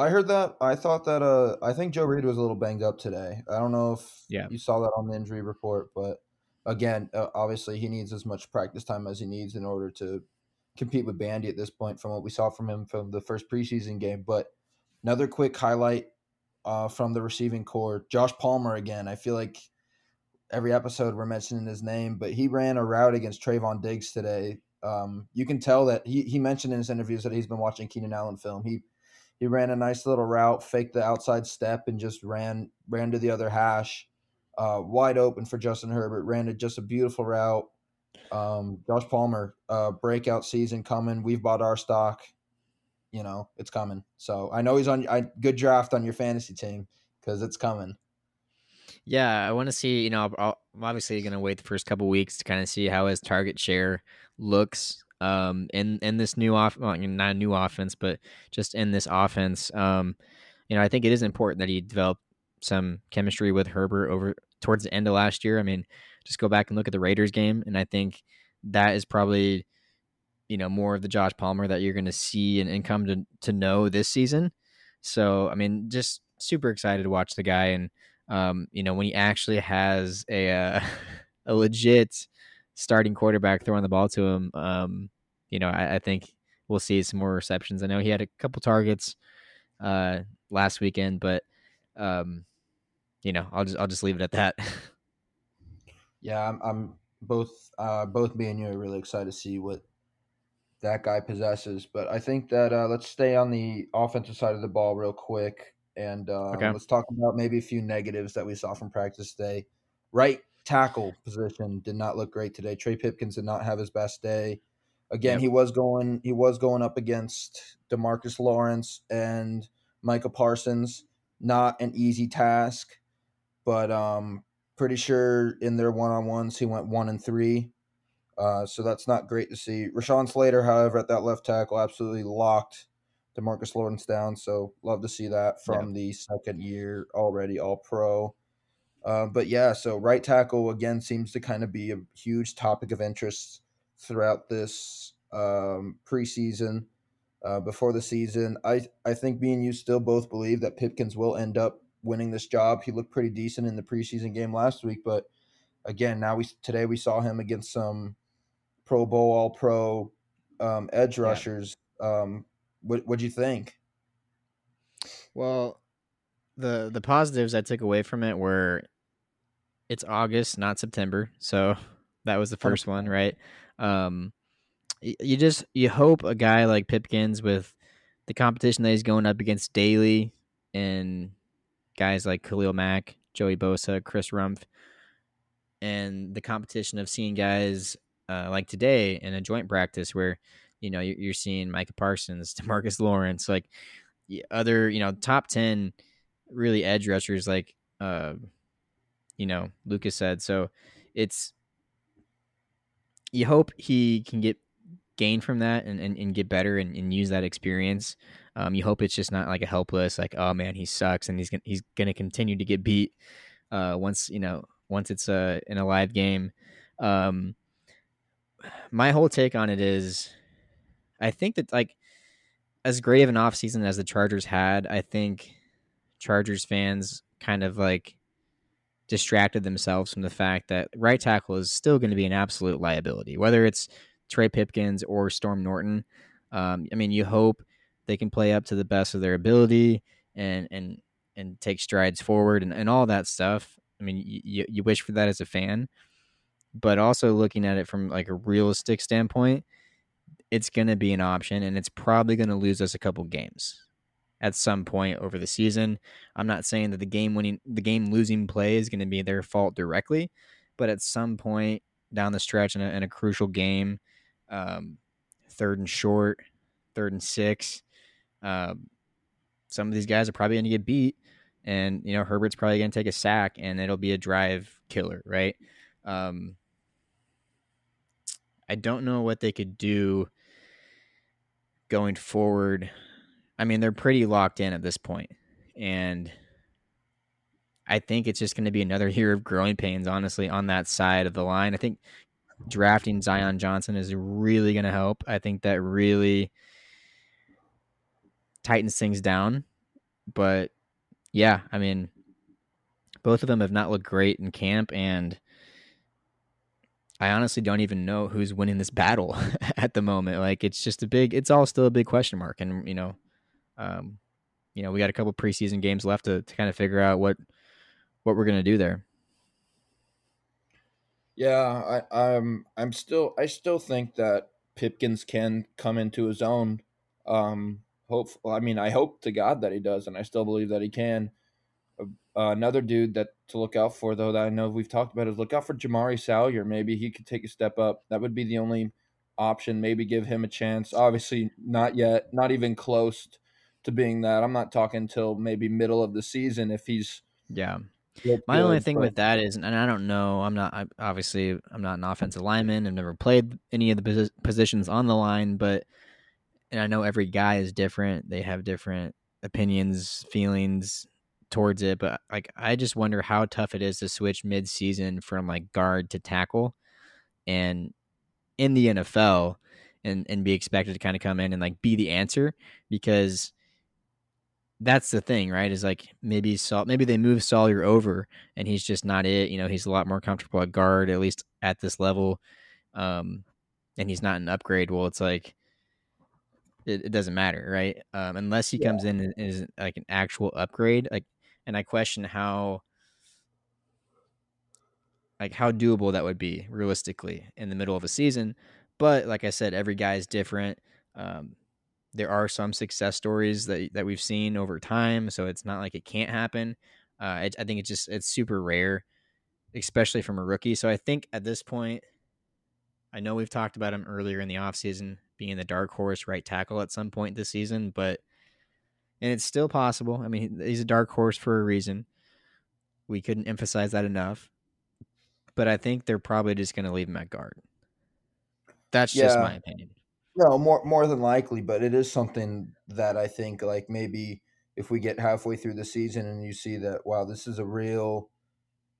I heard that. I thought that. Uh, I think Joe Reed was a little banged up today. I don't know if yeah. you saw that on the injury report, but again, uh, obviously he needs as much practice time as he needs in order to compete with Bandy at this point. From what we saw from him from the first preseason game, but another quick highlight uh, from the receiving corps, Josh Palmer again. I feel like every episode we're mentioning his name, but he ran a route against Trevon Diggs today. Um, you can tell that he, he mentioned in his interviews that he's been watching Keenan Allen film. He he ran a nice little route, faked the outside step, and just ran ran to the other hash, uh, wide open for Justin Herbert. Ran to just a beautiful route. Um, Josh Palmer, uh, breakout season coming. We've bought our stock. You know it's coming. So I know he's on. I good draft on your fantasy team because it's coming. Yeah, I want to see. You know, i am obviously going to wait the first couple weeks to kind of see how his target share looks um, in in this new off, well, not a new offense, but just in this offense. Um, you know, I think it is important that he developed some chemistry with Herbert over towards the end of last year. I mean, just go back and look at the Raiders game, and I think that is probably you know more of the Josh Palmer that you're going to see and, and come to to know this season. So, I mean, just super excited to watch the guy and um, you know, when he actually has a uh, a legit starting quarterback throwing the ball to him, um, you know, I, I, think we'll see some more receptions. I know he had a couple targets uh, last weekend, but um, you know, I'll just I'll just leave it at that. yeah, I'm, I'm both uh, both me and you are really excited to see what that guy possesses. But I think that uh, let's stay on the offensive side of the ball real quick. And uh, okay. let's talk about maybe a few negatives that we saw from practice today. Right tackle position did not look great today. Trey Pipkins did not have his best day. Again, yep. he was going he was going up against Demarcus Lawrence and Micah Parsons. Not an easy task, but um, pretty sure in their one on ones he went one and three. Uh, so that's not great to see. Rashawn Slater, however, at that left tackle, absolutely locked Demarcus Lawrence down. So love to see that from yeah. the second year already All Pro. Uh, but yeah, so right tackle again seems to kind of be a huge topic of interest throughout this um, preseason. Uh, before the season, I I think me and you still both believe that Pipkins will end up winning this job. He looked pretty decent in the preseason game last week, but again, now we today we saw him against some Pro Bowl All Pro um, edge rushers. Yeah. Um, what What'd you think? Well, the the positives I took away from it were it's August, not September, so that was the first one, right? Um, you just you hope a guy like Pipkins with the competition that he's going up against daily and guys like Khalil Mack, Joey Bosa, Chris Rumph, and the competition of seeing guys uh, like today in a joint practice where you know, you're seeing Micah Parsons, Demarcus Lawrence, like other, you know, top 10 really edge rushers, like, uh, you know, Lucas said. So it's, you hope he can get gain from that and, and, and get better and, and use that experience. Um, you hope it's just not like a helpless, like, oh man, he sucks and he's gonna, he's to continue to get beat uh, once, you know, once it's uh, in a live game. Um, my whole take on it is I think that like as great of an offseason as the Chargers had, I think Chargers fans kind of like distracted themselves from the fact that right tackle is still going to be an absolute liability, whether it's Trey Pipkins or Storm Norton. Um, I mean, you hope they can play up to the best of their ability and and and take strides forward and, and all that stuff. I mean, you, you wish for that as a fan, but also looking at it from like a realistic standpoint, it's going to be an option and it's probably going to lose us a couple games at some point over the season. I'm not saying that the game winning, the game losing play is going to be their fault directly, but at some point down the stretch in a, in a crucial game, um, third and short, third and six, um, some of these guys are probably going to get beat, and you know Herbert's probably going to take a sack, and it'll be a drive killer, right? Um, I don't know what they could do going forward I mean, they're pretty locked in at this point, and I think it's just going to be another year of growing pains, honestly, on that side of the line. I think drafting Zion Johnson is really going to help. I think that really tightens things down. But yeah, I mean, both of them have not looked great in camp, and I honestly don't even know who's winning this battle at the moment. Like, it's just a big, it's all still a big question mark. And, you know, um, you know, we got a couple preseason games left to, to kind of figure out what what we're gonna do there. Yeah, I, I'm I'm still I still think that Pipkins can come into his own. Um, hope I mean I hope to God that he does, and I still believe that he can. Uh, another dude that to look out for though that I know we've talked about is look out for Jamaree Salyer. Maybe he could take a step up. That would be the only option. Maybe give him a chance. Obviously, not yet, not even close to being that. I'm not talking until maybe middle of the season if he's yeah. My good, only thing but... with that is, and I don't know, I'm not I, obviously I'm not an offensive lineman. I've never played any of the positions on the line, but and I know every guy is different. They have different opinions, feelings towards it, but like I just wonder how tough it is to switch mid-season from like guard to tackle, and in the NFL, and and be expected to kind of come in and like be the answer because that's the thing, right? Is like maybe Saul, maybe they move Salyer over and he's just not it. You know, he's a lot more comfortable at guard, at least at this level. Um, and he's not an upgrade. Well, it's like it, it doesn't matter, right? Um, unless he yeah. comes in and is like an actual upgrade. Like, and I question how, like, how doable that would be realistically in the middle of a season. But like I said, every guy is different. Um, there are some success stories that that we've seen over time, so it's not like it can't happen. Uh, I, I think it's just it's super rare, especially from a rookie. So I think at this point, I know we've talked about him earlier in the offseason being the dark horse right tackle at some point this season, but and it's still possible. I mean, he's a dark horse for a reason. We couldn't emphasize that enough. But I think they're probably just going to leave him at guard. That's yeah. just my opinion. No, more more than likely, but it is something that I think like maybe if we get halfway through the season and you see that wow, this is a real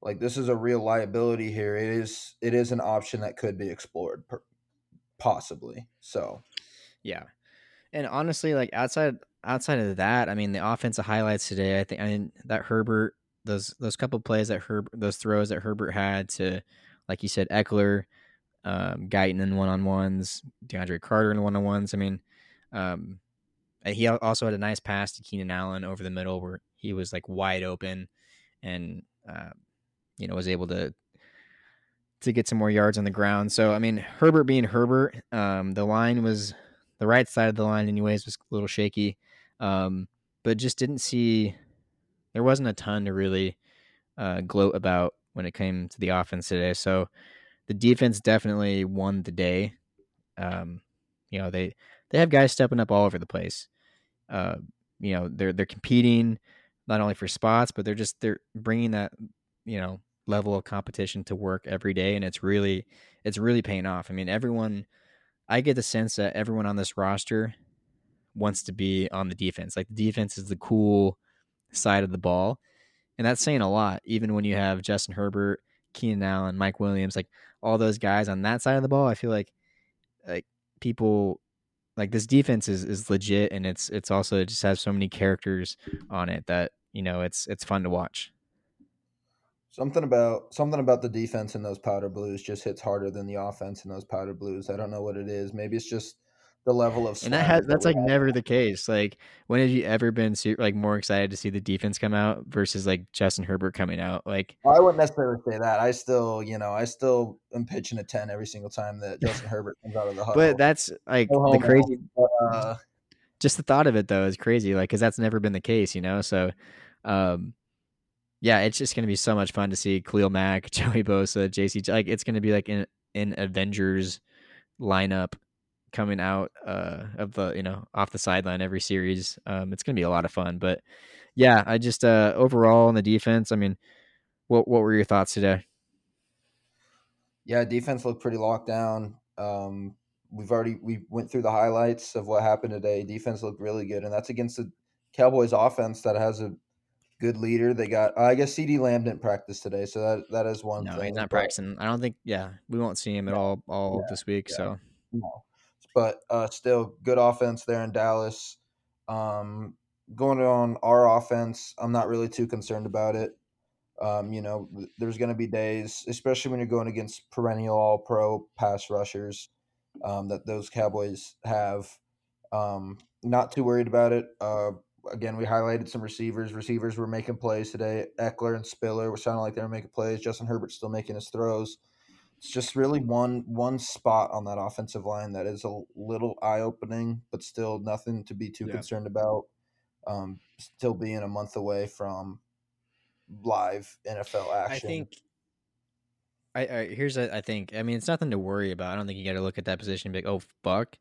like this is a real liability here. It is it is an option that could be explored possibly. So, yeah. And honestly, like outside outside of that, I mean, the offensive highlights today, I think I mean that Herbert those those couple plays that Herb those throws that Herbert had to like you said Ekeler um, Guyton in one on ones, DeAndre Carter in one on ones. I mean, um, he also had a nice pass to Keenan Allen over the middle where he was like wide open and, uh, you know, was able to to get some more yards on the ground. So I mean, Herbert being Herbert, um, the line was the right side of the line, anyways, was a little shaky, um, but just didn't see. There wasn't a ton to really uh, gloat about when it came to the offense today. So the defense definitely won the day. Um, you know, they they have guys stepping up all over the place. Uh, you know, they're they're competing not only for spots, but they're just they're bringing that you know level of competition to work every day, and it's really it's really paying off. I mean, everyone. I get the sense that everyone on this roster wants to be on the defense. Like the defense is the cool side of the ball. And that's saying a lot, even when you have Justin Herbert, Keenan Allen, Mike Williams. Like all those guys on that side of the ball, I feel like like people like this defense is is legit and it's it's also it just has so many characters on it that you know it's it's fun to watch. Something about something about the defense in those powder blues just hits harder than the offense in those powder blues. I don't know what it is. Maybe it's just the level of and that has that's like never the case. Like, when have you ever been like more excited to see the defense come out versus like Justin Herbert coming out? Like, I wouldn't necessarily say that. I still, you know, I still am pitching a ten every single time that Justin Herbert comes out of the huddle. But that's like the crazy. Uh, just the thought of it though is crazy. Like, because that's never been the case, you know. So, um, yeah, it's just gonna be so much fun to see Khalil Mack, Joey Bosa, JC. Like, it's gonna be like in an Avengers lineup coming out uh, of the you know off the sideline every series. Um, it's gonna be a lot of fun. But yeah, I just uh, overall on the defense. I mean, what what were your thoughts today? Yeah, defense looked pretty locked down. Um, we've already we went through the highlights of what happened today. Defense looked really good, and that's against the Cowboys offense that has a good leader. They got I guess CeeDee Lamb didn't practice today, so that that is one. No, thing. he's not practicing. I don't think. Yeah, we won't see him at all all yeah, this week. Yeah. So no but uh, still good offense there in Dallas. Um, going on our offense, I'm not really too concerned about it. Um, you know, there's going to be days, especially when you're going against perennial All Pro pass rushers um, that those Cowboys have. Um, not too worried about it. Uh, again, we highlighted some receivers. Receivers were making plays today. Ekeler and Spiller were sounding like they were making plays. Justin Herbert still making his throws it's just really one one spot on that offensive line that is a little eye opening, but still nothing to be too yeah. concerned about. Um, still being a month away from live NFL action. I think. I, I here's a, I think I mean it's nothing to worry about. I don't think you got to look at that position and be like, oh fuck.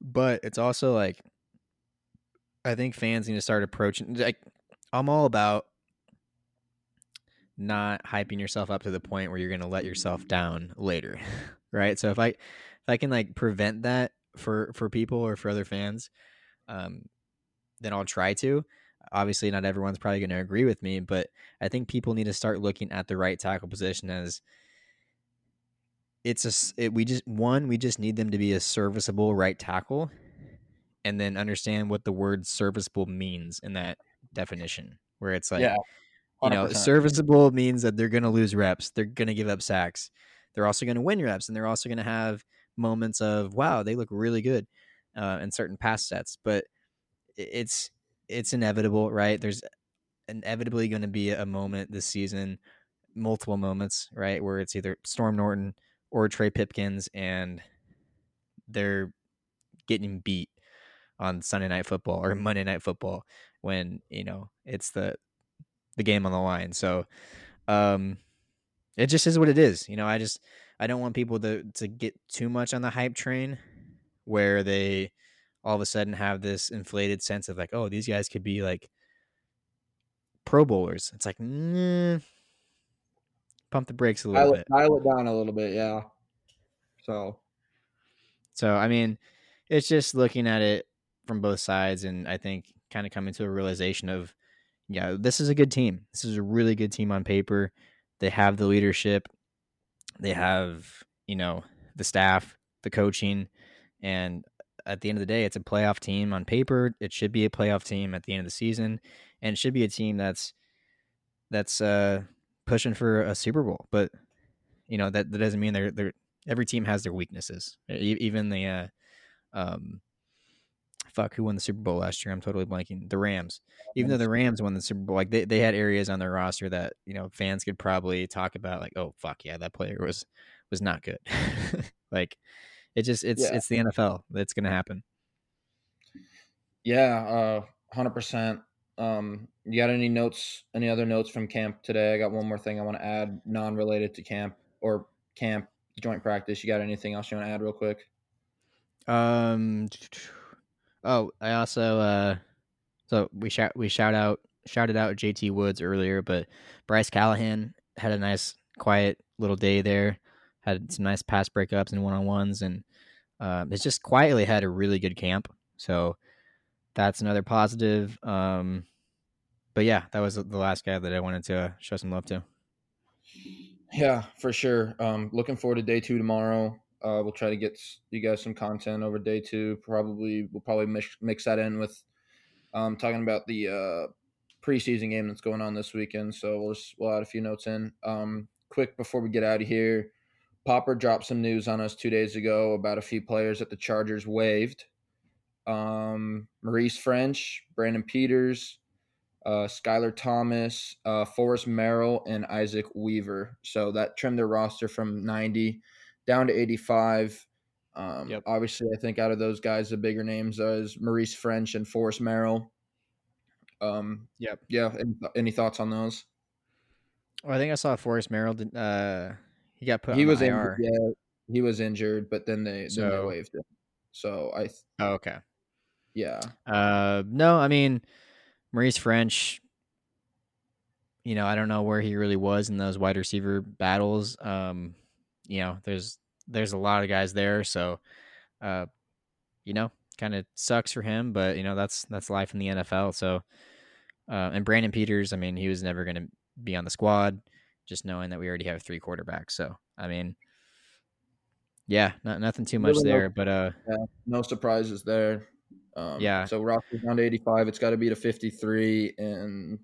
But it's also like, I think fans need to start approaching. Like, I'm all about not hyping yourself up to the point where you're going to let yourself down later right? So if i if i can like prevent that for for people or for other fans um then i'll try to. Obviously not everyone's probably going to agree with me but i think people need to start looking at the right tackle position as it's a it, we just one we just need them to be a serviceable right tackle and then understand what the word serviceable means in that definition where it's like yeah you know, serviceable means that they're going to lose reps. They're going to give up sacks. They're also going to win reps, and they're also going to have moments of wow, they look really good uh, in certain pass sets. But it's it's inevitable, right? There's inevitably going to be a moment this season, multiple moments, right, where it's either Storm Norton or Trey Pipkins, and they're getting beat on Sunday Night Football or Monday Night Football when you know it's the the game on the line. So um it just is what it is. You know, I just I don't want people to to get too much on the hype train where they all of a sudden have this inflated sense of like, oh, these guys could be like pro bowlers. It's like, mm, pump the brakes a little dial bit. Dial it down a little bit, yeah. So so I mean, it's just looking at it from both sides and I think kind of coming to a realization of yeah, this is a good team. This is a really good team on paper. They have the leadership, they have, you know, the staff, the coaching, and at the end of the day, it's a playoff team on paper. It should be a playoff team at the end of the season, and it should be a team that's that's uh, pushing for a Super Bowl. But you know that that doesn't mean they're they're every team has their weaknesses. Even the uh, um, fuck who won the Super Bowl last year? I'm totally blanking. The Rams. Even though the Rams won the Super Bowl, like they, they had areas on their roster that, you know, fans could probably talk about like, oh fuck yeah, that player was was not good. like it just it's yeah. it's the NFL. It's gonna happen. Yeah, uh hundred percent. Um you got any notes any other notes from camp today? I got one more thing I want to add, non related to camp or camp joint practice. You got anything else you want to add real quick? Um Oh, I also uh so we shout we shout out shouted out JT Woods earlier, but Bryce Callahan had a nice quiet little day there. Had some nice pass breakups and one on ones, and um, it's just quietly had a really good camp. So that's another positive. Um, but yeah, that was the last guy that I wanted to show some love to. Yeah, for sure. Um, looking forward to day two tomorrow. Uh, we'll try to get you guys some content over day two. Probably we'll probably mix, mix that in with um, talking about the uh, preseason game that's going on this weekend. So we'll just we'll add a few notes in. Um, quick before we get out of here, Popper dropped some news on us two days ago about a few players that the Chargers waived. Um, Maurice French, Brandon Peters, uh, Skylar Thomas, uh, Forrest Merrill, and Isaac Weaver. So that trimmed their roster from 90 down to 85. Um, Yep. Obviously, I think out of those guys, the bigger names is Maurice French and Forrest Merrill. Um, Yep. yeah. Any, any thoughts on those? Oh, I think I saw Forrest Merrill. Uh, he got put. he on was the injured. Yeah, he was injured, but then they then they So- waived him. So I, th- Oh, okay. yeah, Uh, no, I mean, Maurice French. You know, I don't know where he really was in those wide receiver battles. Um, you know, there's there's a lot of guys there, so, uh, you know, kind of sucks for him, but you know that's that's life in the NFL. So, uh, and Brandon Peters, I mean, he was never going to be on the squad, just knowing that we already have three quarterbacks. So, I mean, yeah, not nothing too much Really no- there, but uh, no surprises there. Um, Yeah. So roster's down to 85. It's got to be to 53. And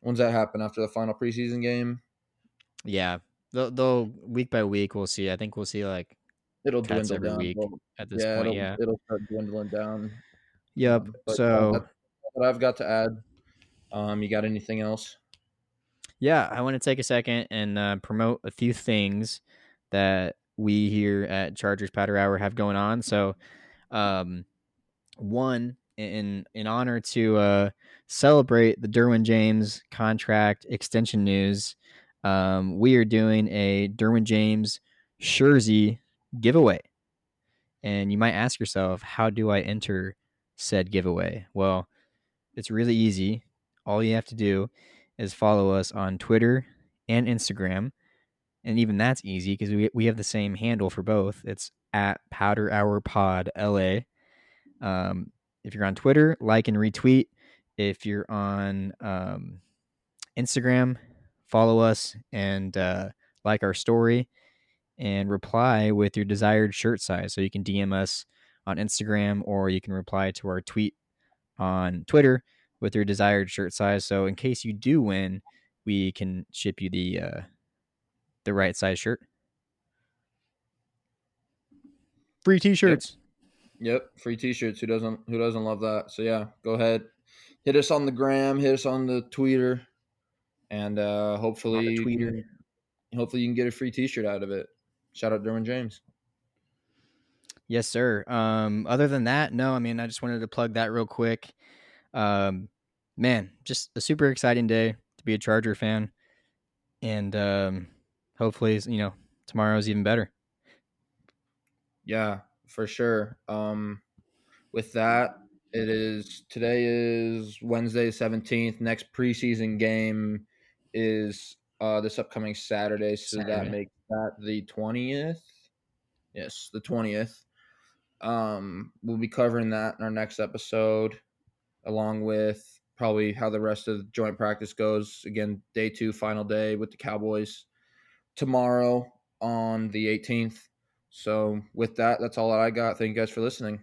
when's that happen after the final preseason game? yeah, they'll, they'll week by week we'll see. I think we'll see like It'll dwindle every down. week Well, at this yeah, point. it'll, yeah. it'll start dwindling down. Yep. Um, uh, so that's what I've got to add. Um, you got anything else? yeah, I want to take a second and uh, promote a few things that we here at Chargers Powder Hour have going on. So, um, one in in honor to uh, celebrate the Derwin James contract extension news, um, we are doing a Derwin James jersey giveaway. And you might ask yourself, how do I enter said giveaway? Well, it's really easy. All you have to do is follow us on Twitter and Instagram. And even that's easy because we, we have the same handle for both. It's at Powder Hour Pod LA. Um, if you're on Twitter, like and retweet. If you're on um, Instagram, follow us and uh, like our story and reply with your desired shirt size. So you can DM us on Instagram or you can reply to our tweet on Twitter with your desired shirt size. So in case you do win, we can ship you the uh, the right size shirt. Free T-shirts. Yep, free T-shirts. Who doesn't Who doesn't love that? So yeah, go ahead, hit us on the gram, hit us on the Twitter, and uh, hopefully, you can- hopefully you can get a free T-shirt out of it. Shout out Derwin James. Yes, sir. Um, other than that, no. I mean, I just wanted to plug that real quick. Um, man, just a super exciting day to be a Charger fan, and um, hopefully, you know, tomorrow's even better. Yeah, for sure. Um, with that, it is today is Wednesday seventeenth. Next preseason game is uh this upcoming Saturday, so that makes that the twentieth. Yes, the twentieth. Um, we'll be covering that in our next episode, along with probably how the rest of the joint practice goes. Again, day two, final day with the Cowboys tomorrow on the 18th. So with that, that's all that I got. Thank you guys for listening.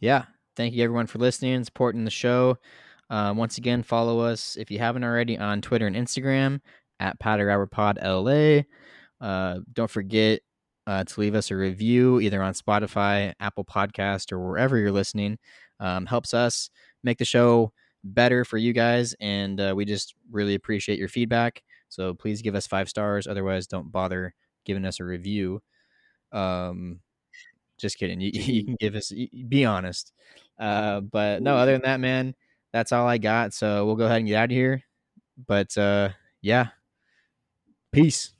yeah thank you everyone for listening and supporting the show um, once again follow us if you haven't already on twitter and instagram at powder hour pod la uh, don't forget uh, to leave us a review either on spotify apple podcast or wherever you're listening um, helps us make the show better for you guys and uh, we just really appreciate your feedback so please give us five stars otherwise don't bother giving us a review um, just kidding. You, you can give us, be honest. Uh, but no, other than that, man, that's all I got. So we'll go ahead and get out of here. But uh, yeah, peace.